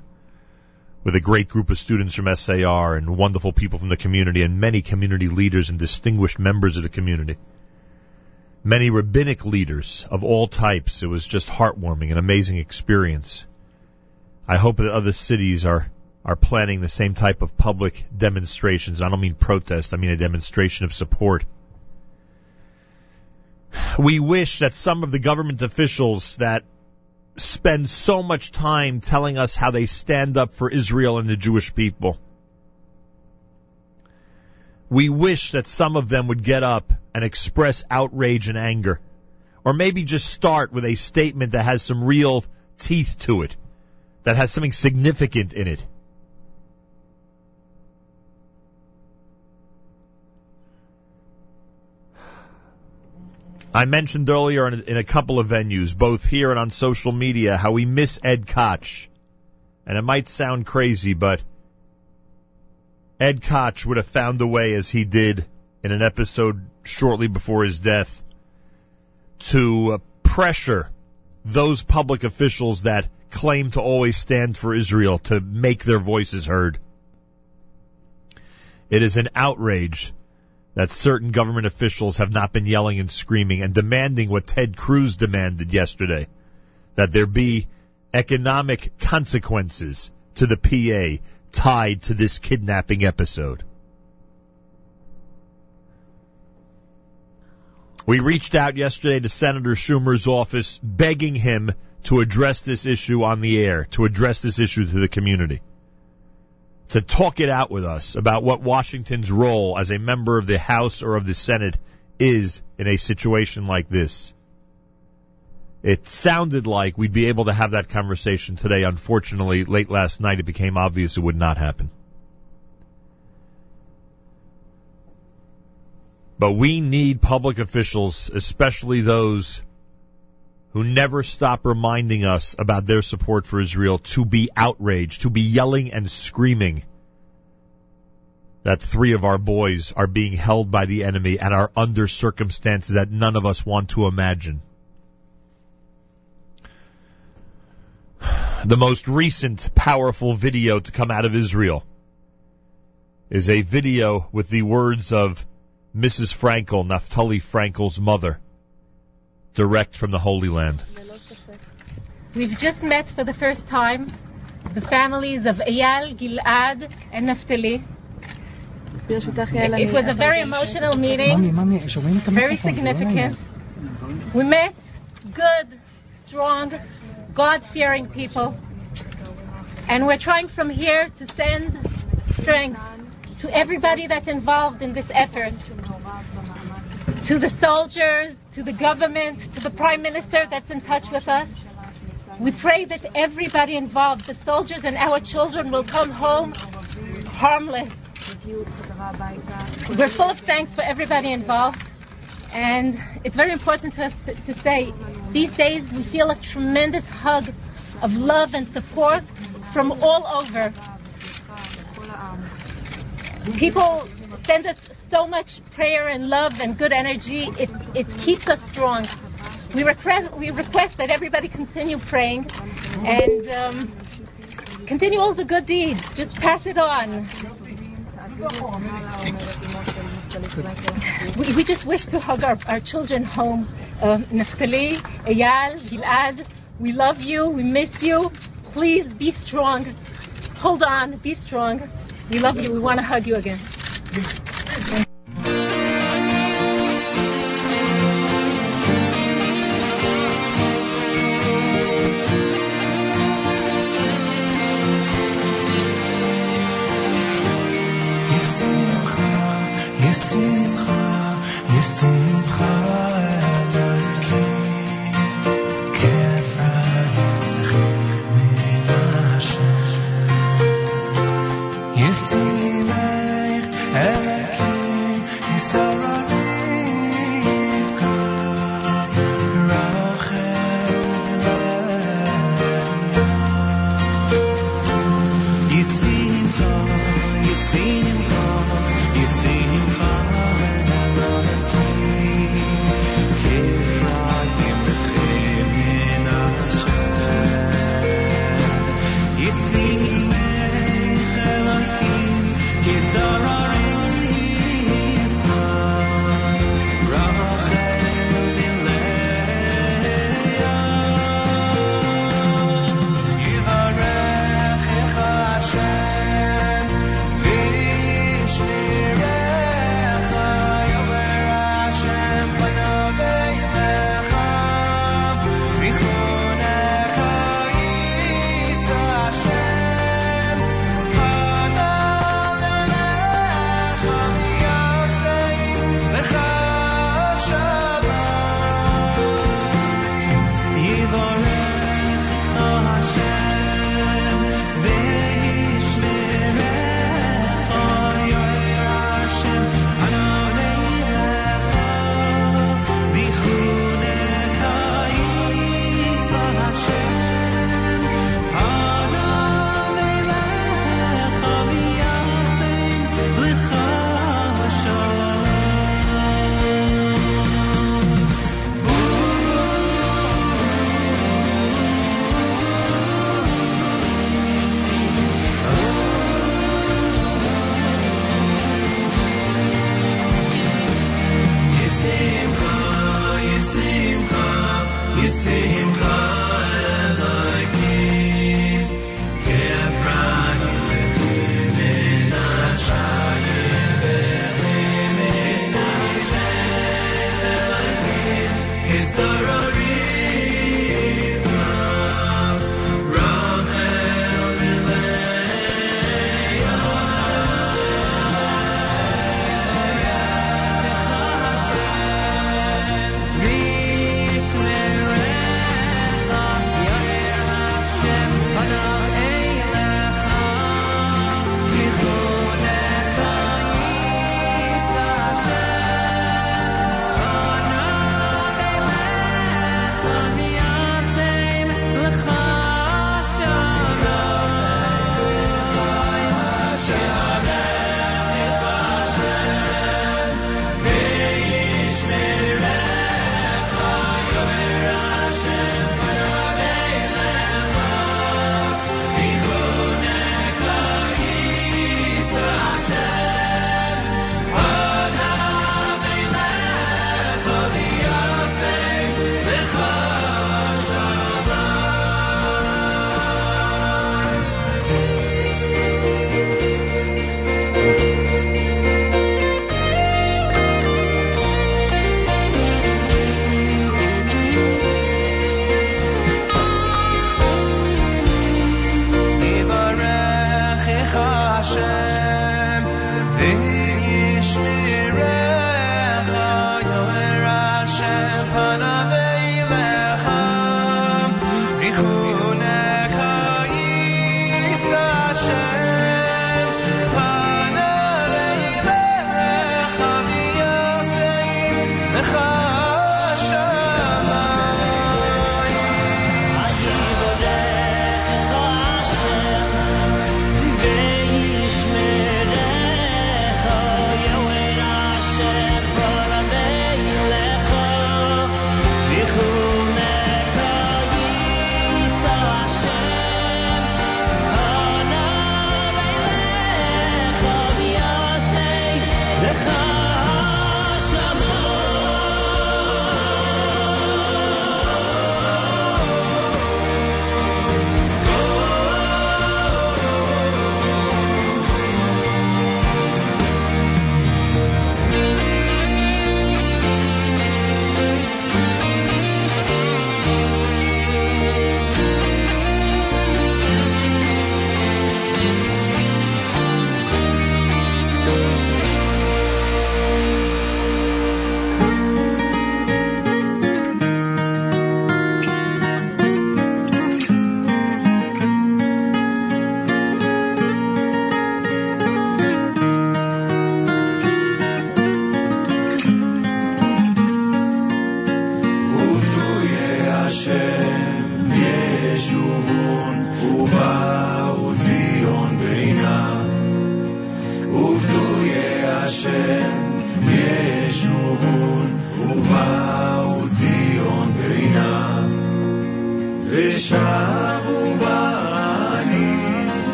with a great group of students from SAR and wonderful people from the community and many community leaders and distinguished members of the community. Many rabbinic leaders of all types. It was just heartwarming, an amazing experience. I hope that other cities are are planning the same type of public demonstrations. I don't mean protest, I mean a demonstration of support. We wish that some of the government officials that spend so much time telling us how they stand up for Israel and the Jewish people we wish that some of them would get up and express outrage and anger. Or maybe just start with a statement that has some real teeth to it, that has something significant in it. I mentioned earlier in, in a couple of venues, both here and on social media, how we miss Ed Koch. And it might sound crazy, but Ed Koch would have found a way, as he did in an episode shortly before his death, to uh, pressure those public officials that claim to always stand for Israel to make their voices heard. It is an outrage that certain government officials have not been yelling and screaming and demanding what Ted Cruz demanded yesterday that there be economic consequences to the PA tied to this kidnapping episode. We reached out yesterday to Senator Schumer's office begging him to address this issue on the air, to address this issue to the community, to talk it out with us about what Washington's role as a member of the House or of the Senate is in a situation like this. It sounded like we'd be able to have that conversation today. Unfortunately, late last night it became obvious it would not happen. But we need public officials, especially those who never stop reminding us about their support for Israel, to be outraged, to be yelling and screaming that three of our boys are being held by the enemy and are under circumstances that none of us want to imagine. The most recent powerful video to come out of Israel is a video with the words of Mrs. Frankel, Naftali Frankel's mother, direct from the Holy Land. We've just met for the first time the families of Eyal, Gilad, and Naftali. It was a very emotional meeting, very significant. We met good, strong, God fearing people, and we're trying from here to send strength to everybody that's involved in this effort to the soldiers, to the government, to the prime minister that's in touch with us. We pray that everybody involved, the soldiers and our children, will come home harmless. We're full of thanks for everybody involved. And it's very important to us to, say these days we feel a tremendous hug of love and support from all over. People send us so much prayer and love and good energy. It, it keeps us strong. We request, we request that everybody continue praying and um, continue all the good deeds. Just pass it on. We, we just wish to hug our, our children home. Naftali, Eyal, Gilad, we love you. We miss you. Please be strong. Hold on. Be strong. We love you. We want to hug you again. Thank you.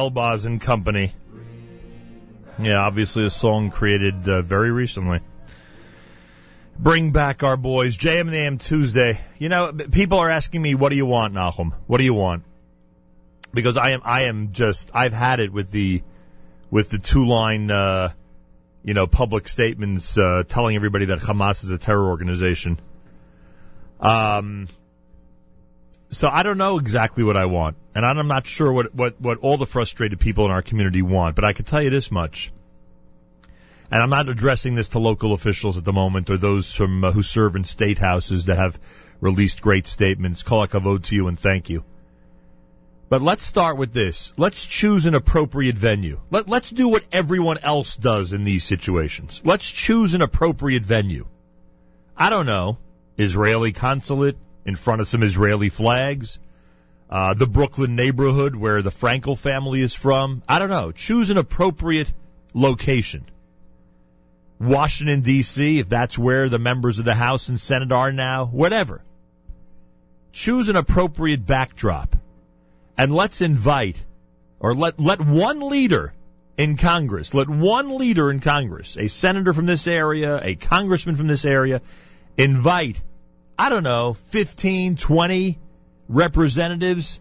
Elbaz and Company. Yeah, obviously a song created uh, very recently. Bring back our boys. JM and AM Tuesday. You know, people are asking me, what do you want, Nachum? What do you want? Because I am, I am just, I've had it with the, with the two line, uh, you know, public statements, uh, telling everybody that Hamas is a terror organization. Um, so I don't know exactly what I want, and I'm not sure what, what, what all the frustrated people in our community want, but I can tell you this much. And I'm not addressing this to local officials at the moment or those from uh, who serve in state houses that have released great statements. Vote to you and thank you. But let's start with this. Let's choose an appropriate venue. Let, let's do what everyone else does in these situations. Let's choose an appropriate venue. I don't know. Israeli consulate in front of some Israeli flags. Uh, the Brooklyn neighborhood where the Frankel family is from. I don't know. Choose an appropriate location. Washington, D.C., if that's where the members of the House and Senate are now. Whatever. Choose an appropriate backdrop and let's invite or let let one leader in Congress, let one leader in Congress, a senator from this area, a congressman from this area, invite I don't know, 15, 20 representatives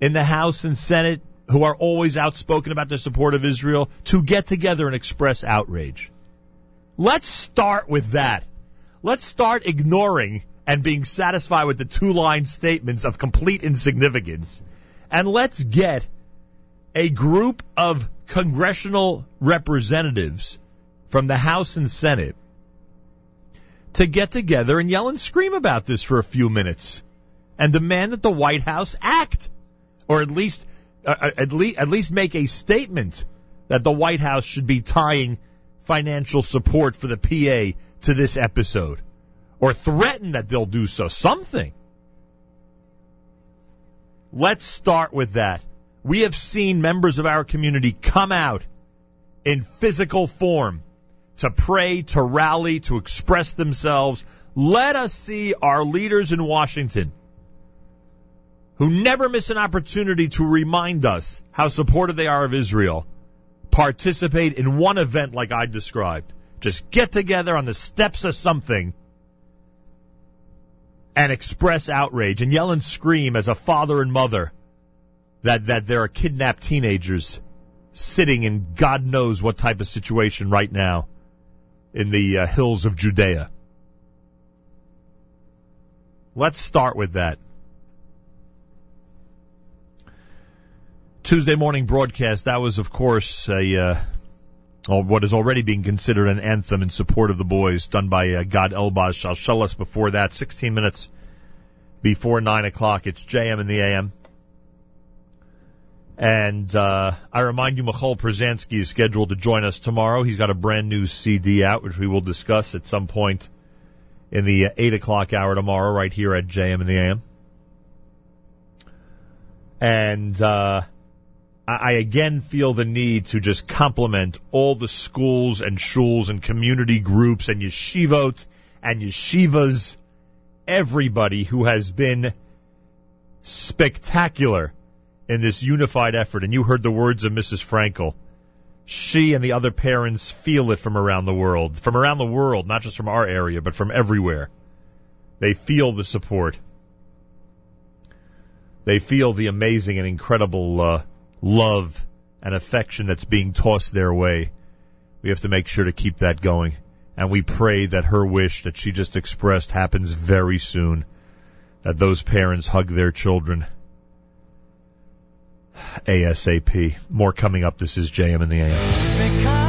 in the House and Senate who are always outspoken about their support of Israel to get together and express outrage. Let's start with that. Let's start ignoring and being satisfied with the two line statements of complete insignificance and let's get a group of congressional representatives from the House and Senate to get together and yell and scream about this for a few minutes and demand that the White House act or at least uh, at least at least make a statement that the White House should be tying financial support for the PA to this episode or threaten that they'll do so something Let's start with that. We have seen members of our community come out in physical form to pray, to rally, to express themselves. Let us see our leaders in Washington who never miss an opportunity to remind us how supportive they are of Israel participate in one event like I described. Just get together on the steps of something and express outrage and yell and scream as a father and mother that, that there are kidnapped teenagers sitting in God knows what type of situation right now in the uh, hills of Judea. Let's start with that. Tuesday morning broadcast, that was, of course, a, uh, what is already being considered an anthem in support of the boys, done by uh, Gad Elbaz Shalshelas. Before that, 16 minutes before 9 o'clock, it's JM in the AM. And uh, I remind you, Michoel Pruzansky is scheduled to join us tomorrow. He's got a brand new CD out, which we will discuss at some point in the 8 o'clock hour tomorrow, right here at JM in the AM. And uh, I again feel the need to just compliment all the schools and shuls and community groups and yeshivot and yeshivas, everybody who has been spectacular in this unified effort. And you heard the words of Mrs. Frankel. She and the other parents feel it from around the world, from around the world, not just from our area, but from everywhere. They feel the support. They feel the amazing and incredible uh, love and affection that's being tossed their way. We have to make sure to keep that going. And we pray that her wish that she just expressed happens very soon. That those parents hug their children. ASAP. More coming up. This is JM in the AM.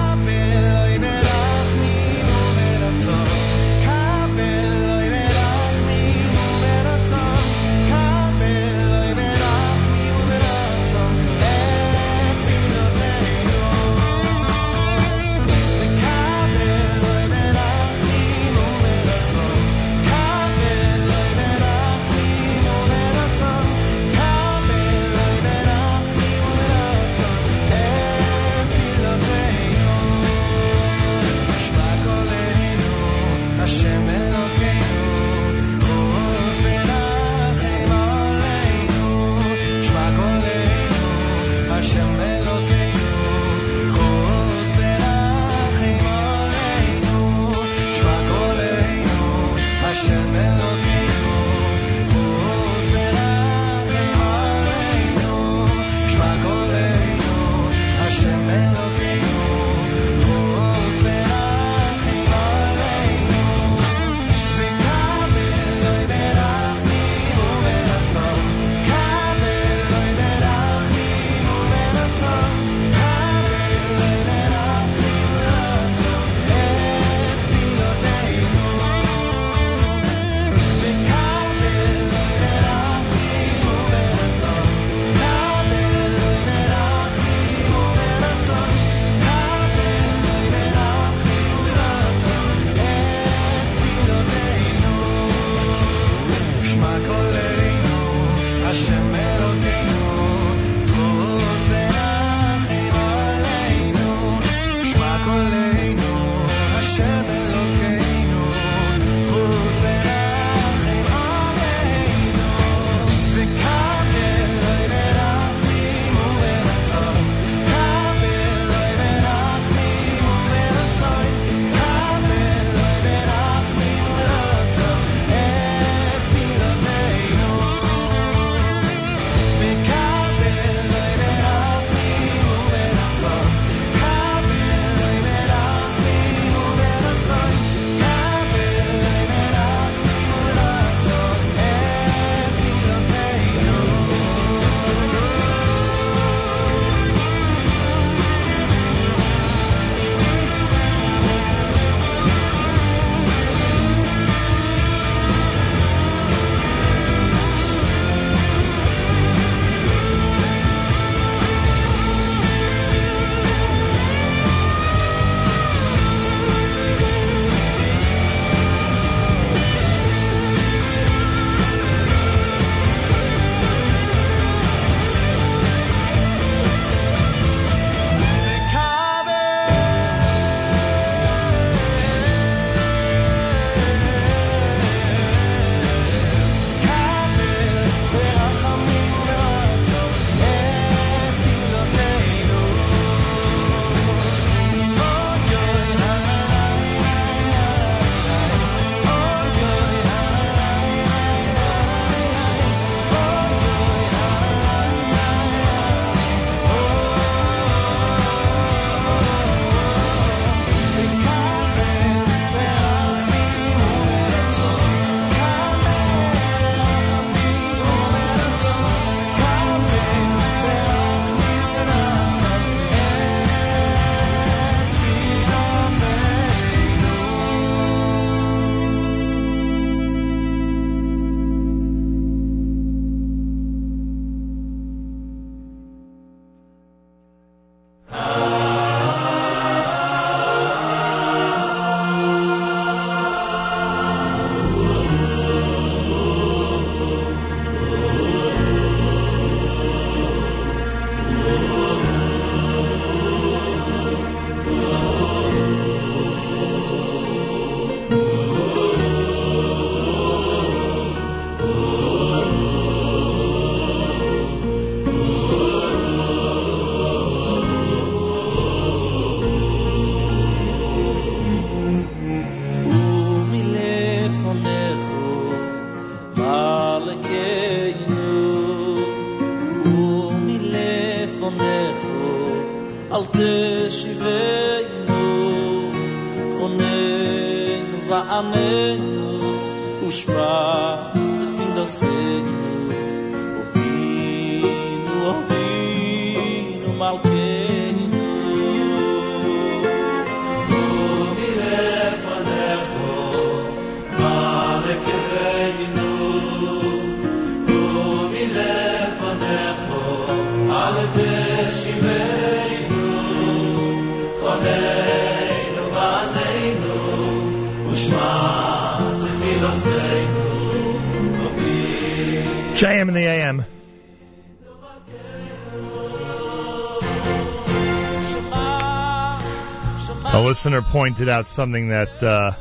Listener pointed out something that, uh,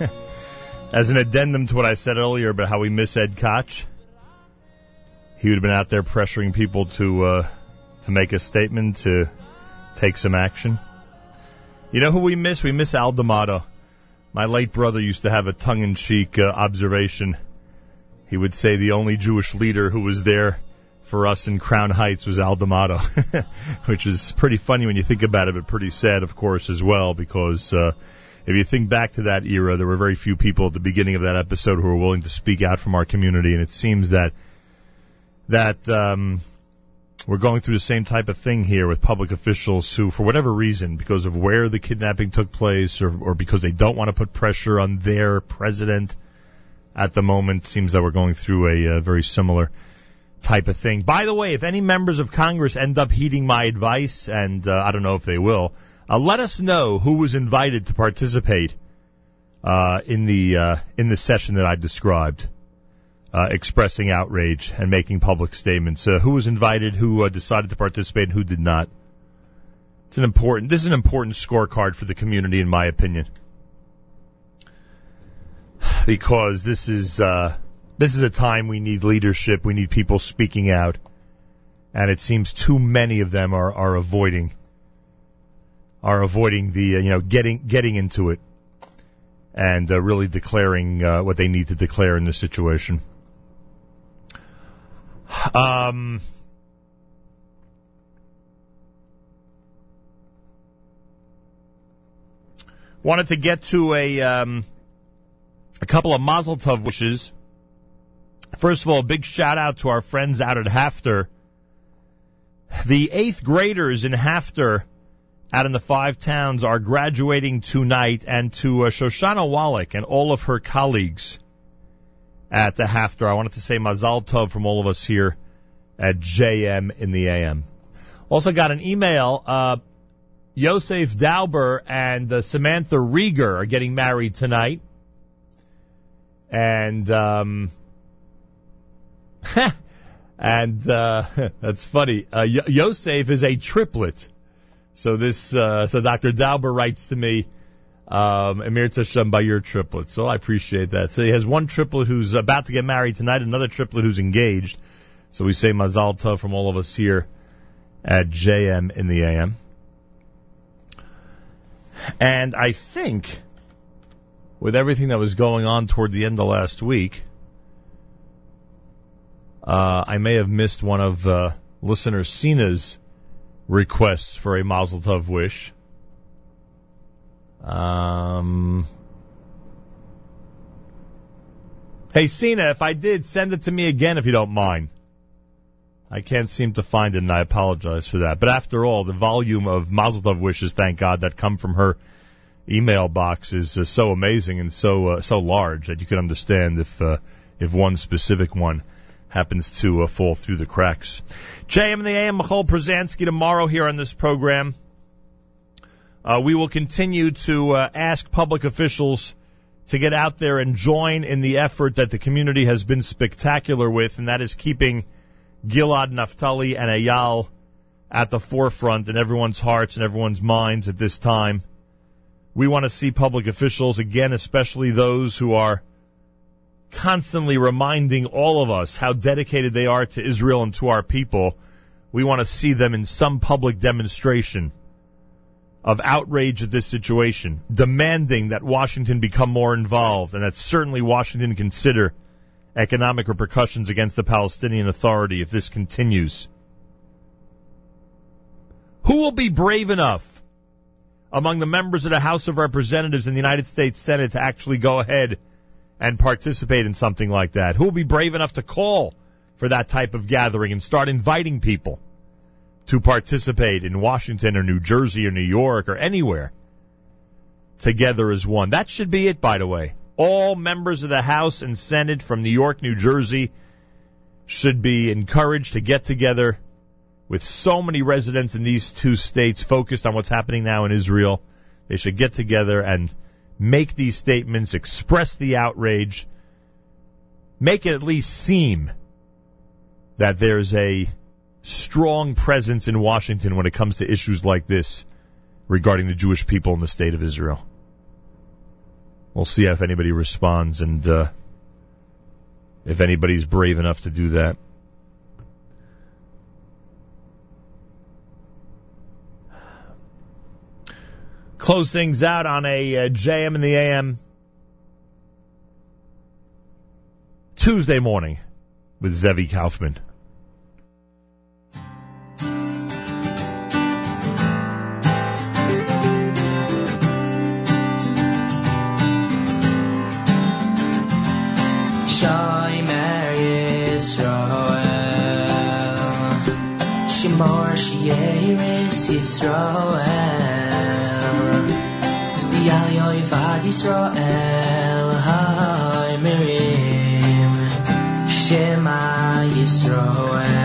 as an addendum to what I said earlier about how we miss Ed Koch, he would have been out there pressuring people to uh, to make a statement, to take some action. You know who we miss? We miss Al D'Amato. My late brother used to have a tongue-in-cheek uh, observation. He would say the only Jewish leader who was there for us in Crown Heights was Al D'Amato, which is pretty funny when you think about it, but pretty sad, of course, as well, because uh, if you think back to that era, there were very few people at the beginning of that episode who were willing to speak out from our community, and it seems that that um, we're going through the same type of thing here with public officials who, for whatever reason, because of where the kidnapping took place, or, or because they don't want to put pressure on their president at the moment, seems that we're going through a, very similar type of thing. By the way, if any members of Congress end up heeding my advice, and uh, I don't know if they will, uh, let us know who was invited to participate uh, in the uh, in the session that I described, uh, expressing outrage and making public statements. Uh, who was invited? Who decided to participate? and Who did not? It's an important. This is an important scorecard for the community, in my opinion, because this is. This is a time we need leadership. We need people speaking out, and it seems too many of them are are avoiding are avoiding the uh, you know getting getting into it and uh, really declaring uh, what they need to declare in this situation. Um. Wanted to get to a um, a couple of Mazel Tov wishes. First of all, big shout out to our friends out at HAFTR. The eighth graders in HAFTR out in the five towns are graduating tonight, and to uh, Shoshana Wallach and all of her colleagues at the HAFTR, I wanted to say Mazal Tov from all of us here at JM in the AM. Also got an email. Uh, Yosef Dauber and uh, Samantha Rieger are getting married tonight. And, um, and uh, that's funny. Uh, y- Yosef is a triplet. So this, uh, so Dr. Dauber writes to me, um, Emir Tashem by your triplet. So I appreciate that. So he has one triplet who's about to get married tonight, another triplet who's engaged. So we say Mazal Tov from all of us here at JM in the AM. And I think with everything that was going on toward the end of last week, uh, I may have missed one of uh, listener Cena's requests for a Mazel Tov wish. Um, hey, Cena, if I did, send it to me again if you don't mind. I can't seem to find it, and I apologize for that. But after all, the volume of Mazel Tov wishes, thank God, that come from her email box is uh, so amazing and so uh, so large that you can understand if uh, if one specific one happens to uh, fall through the cracks. JM in the AM, Michoel Pruzansky tomorrow here on this program. Uh, we will continue to uh, ask public officials to get out there and join in the effort that the community has been spectacular with, and that is keeping Gilad Naftali and Eyal at the forefront in everyone's hearts and everyone's minds at this time. We want to see public officials, again, especially those who are constantly reminding all of us how dedicated they are to Israel and to our people. We want to see them in some public demonstration of outrage at this situation, demanding that Washington become more involved and that certainly Washington consider economic repercussions against the Palestinian Authority if this continues. Who will be brave enough among the members of the House of Representatives in the United States Senate to actually go ahead and participate in something like that? Who will be brave enough to call for that type of gathering and start inviting people to participate in Washington or New Jersey or New York or anywhere together as one? That should be it, by the way. All members of the House and Senate from New York, New Jersey should be encouraged to get together with so many residents in these two states focused on what's happening now in Israel. They should get together and make these statements, express the outrage, make it at least seem that there's a strong presence in Washington when it comes to issues like this regarding the Jewish people in the state of Israel. We'll see if anybody responds and uh, if anybody's brave enough to do that. Close things out on a uh, JM in the AM Tuesday morning with Zevi Kaufman. Yal Yoivad Yisrael Hai Mirim Shema Yisrael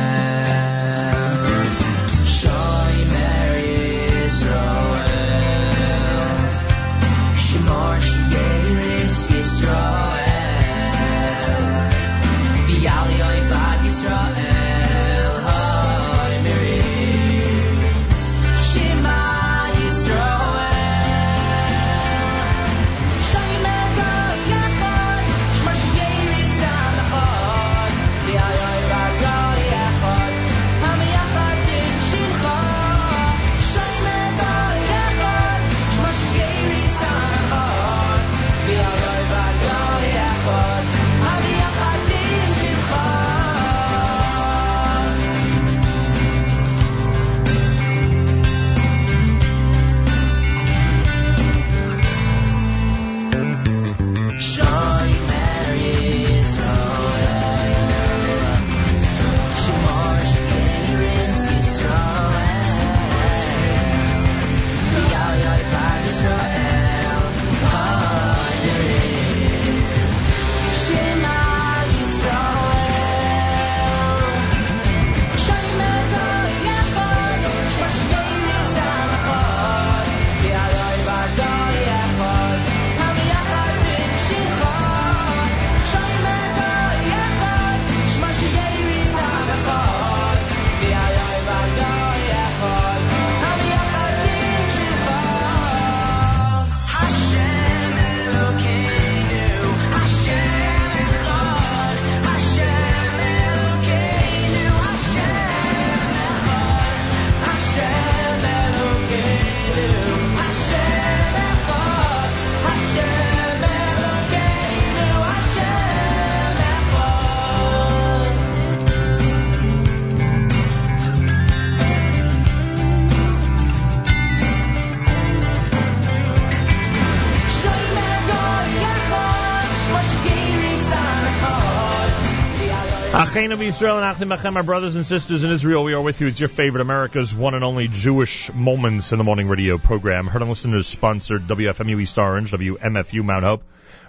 Achenu Israel and Achim Achem, our brothers and sisters in Israel, we are with you. It's your favorite America's one and only Jewish Moments in the Morning radio program. Heard and listeners sponsored WFMU East Orange, WMFU Mount Hope.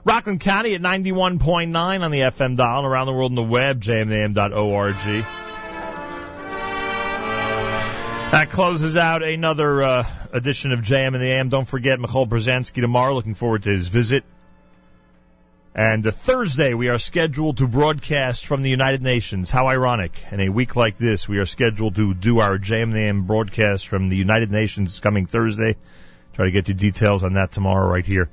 Rockland County at 91.9 on the FM dial and around the world on the web, JMintheAM.org. That closes out another uh, edition of JM in the AM. Don't forget Michoel Pruzansky tomorrow. Looking forward to his visit. And Thursday, we are scheduled to broadcast from the United Nations. How ironic. In a week like this, we are scheduled to do our JMNAM broadcast from the United Nations coming Thursday. Try to get you details on that tomorrow right here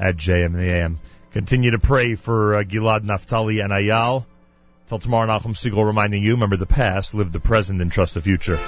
at JMNAM. Continue to pray for uh, Gilad Naftali and Eyal. Till tomorrow, Nachum Segal reminding you, remember the past, live the present, and trust the future.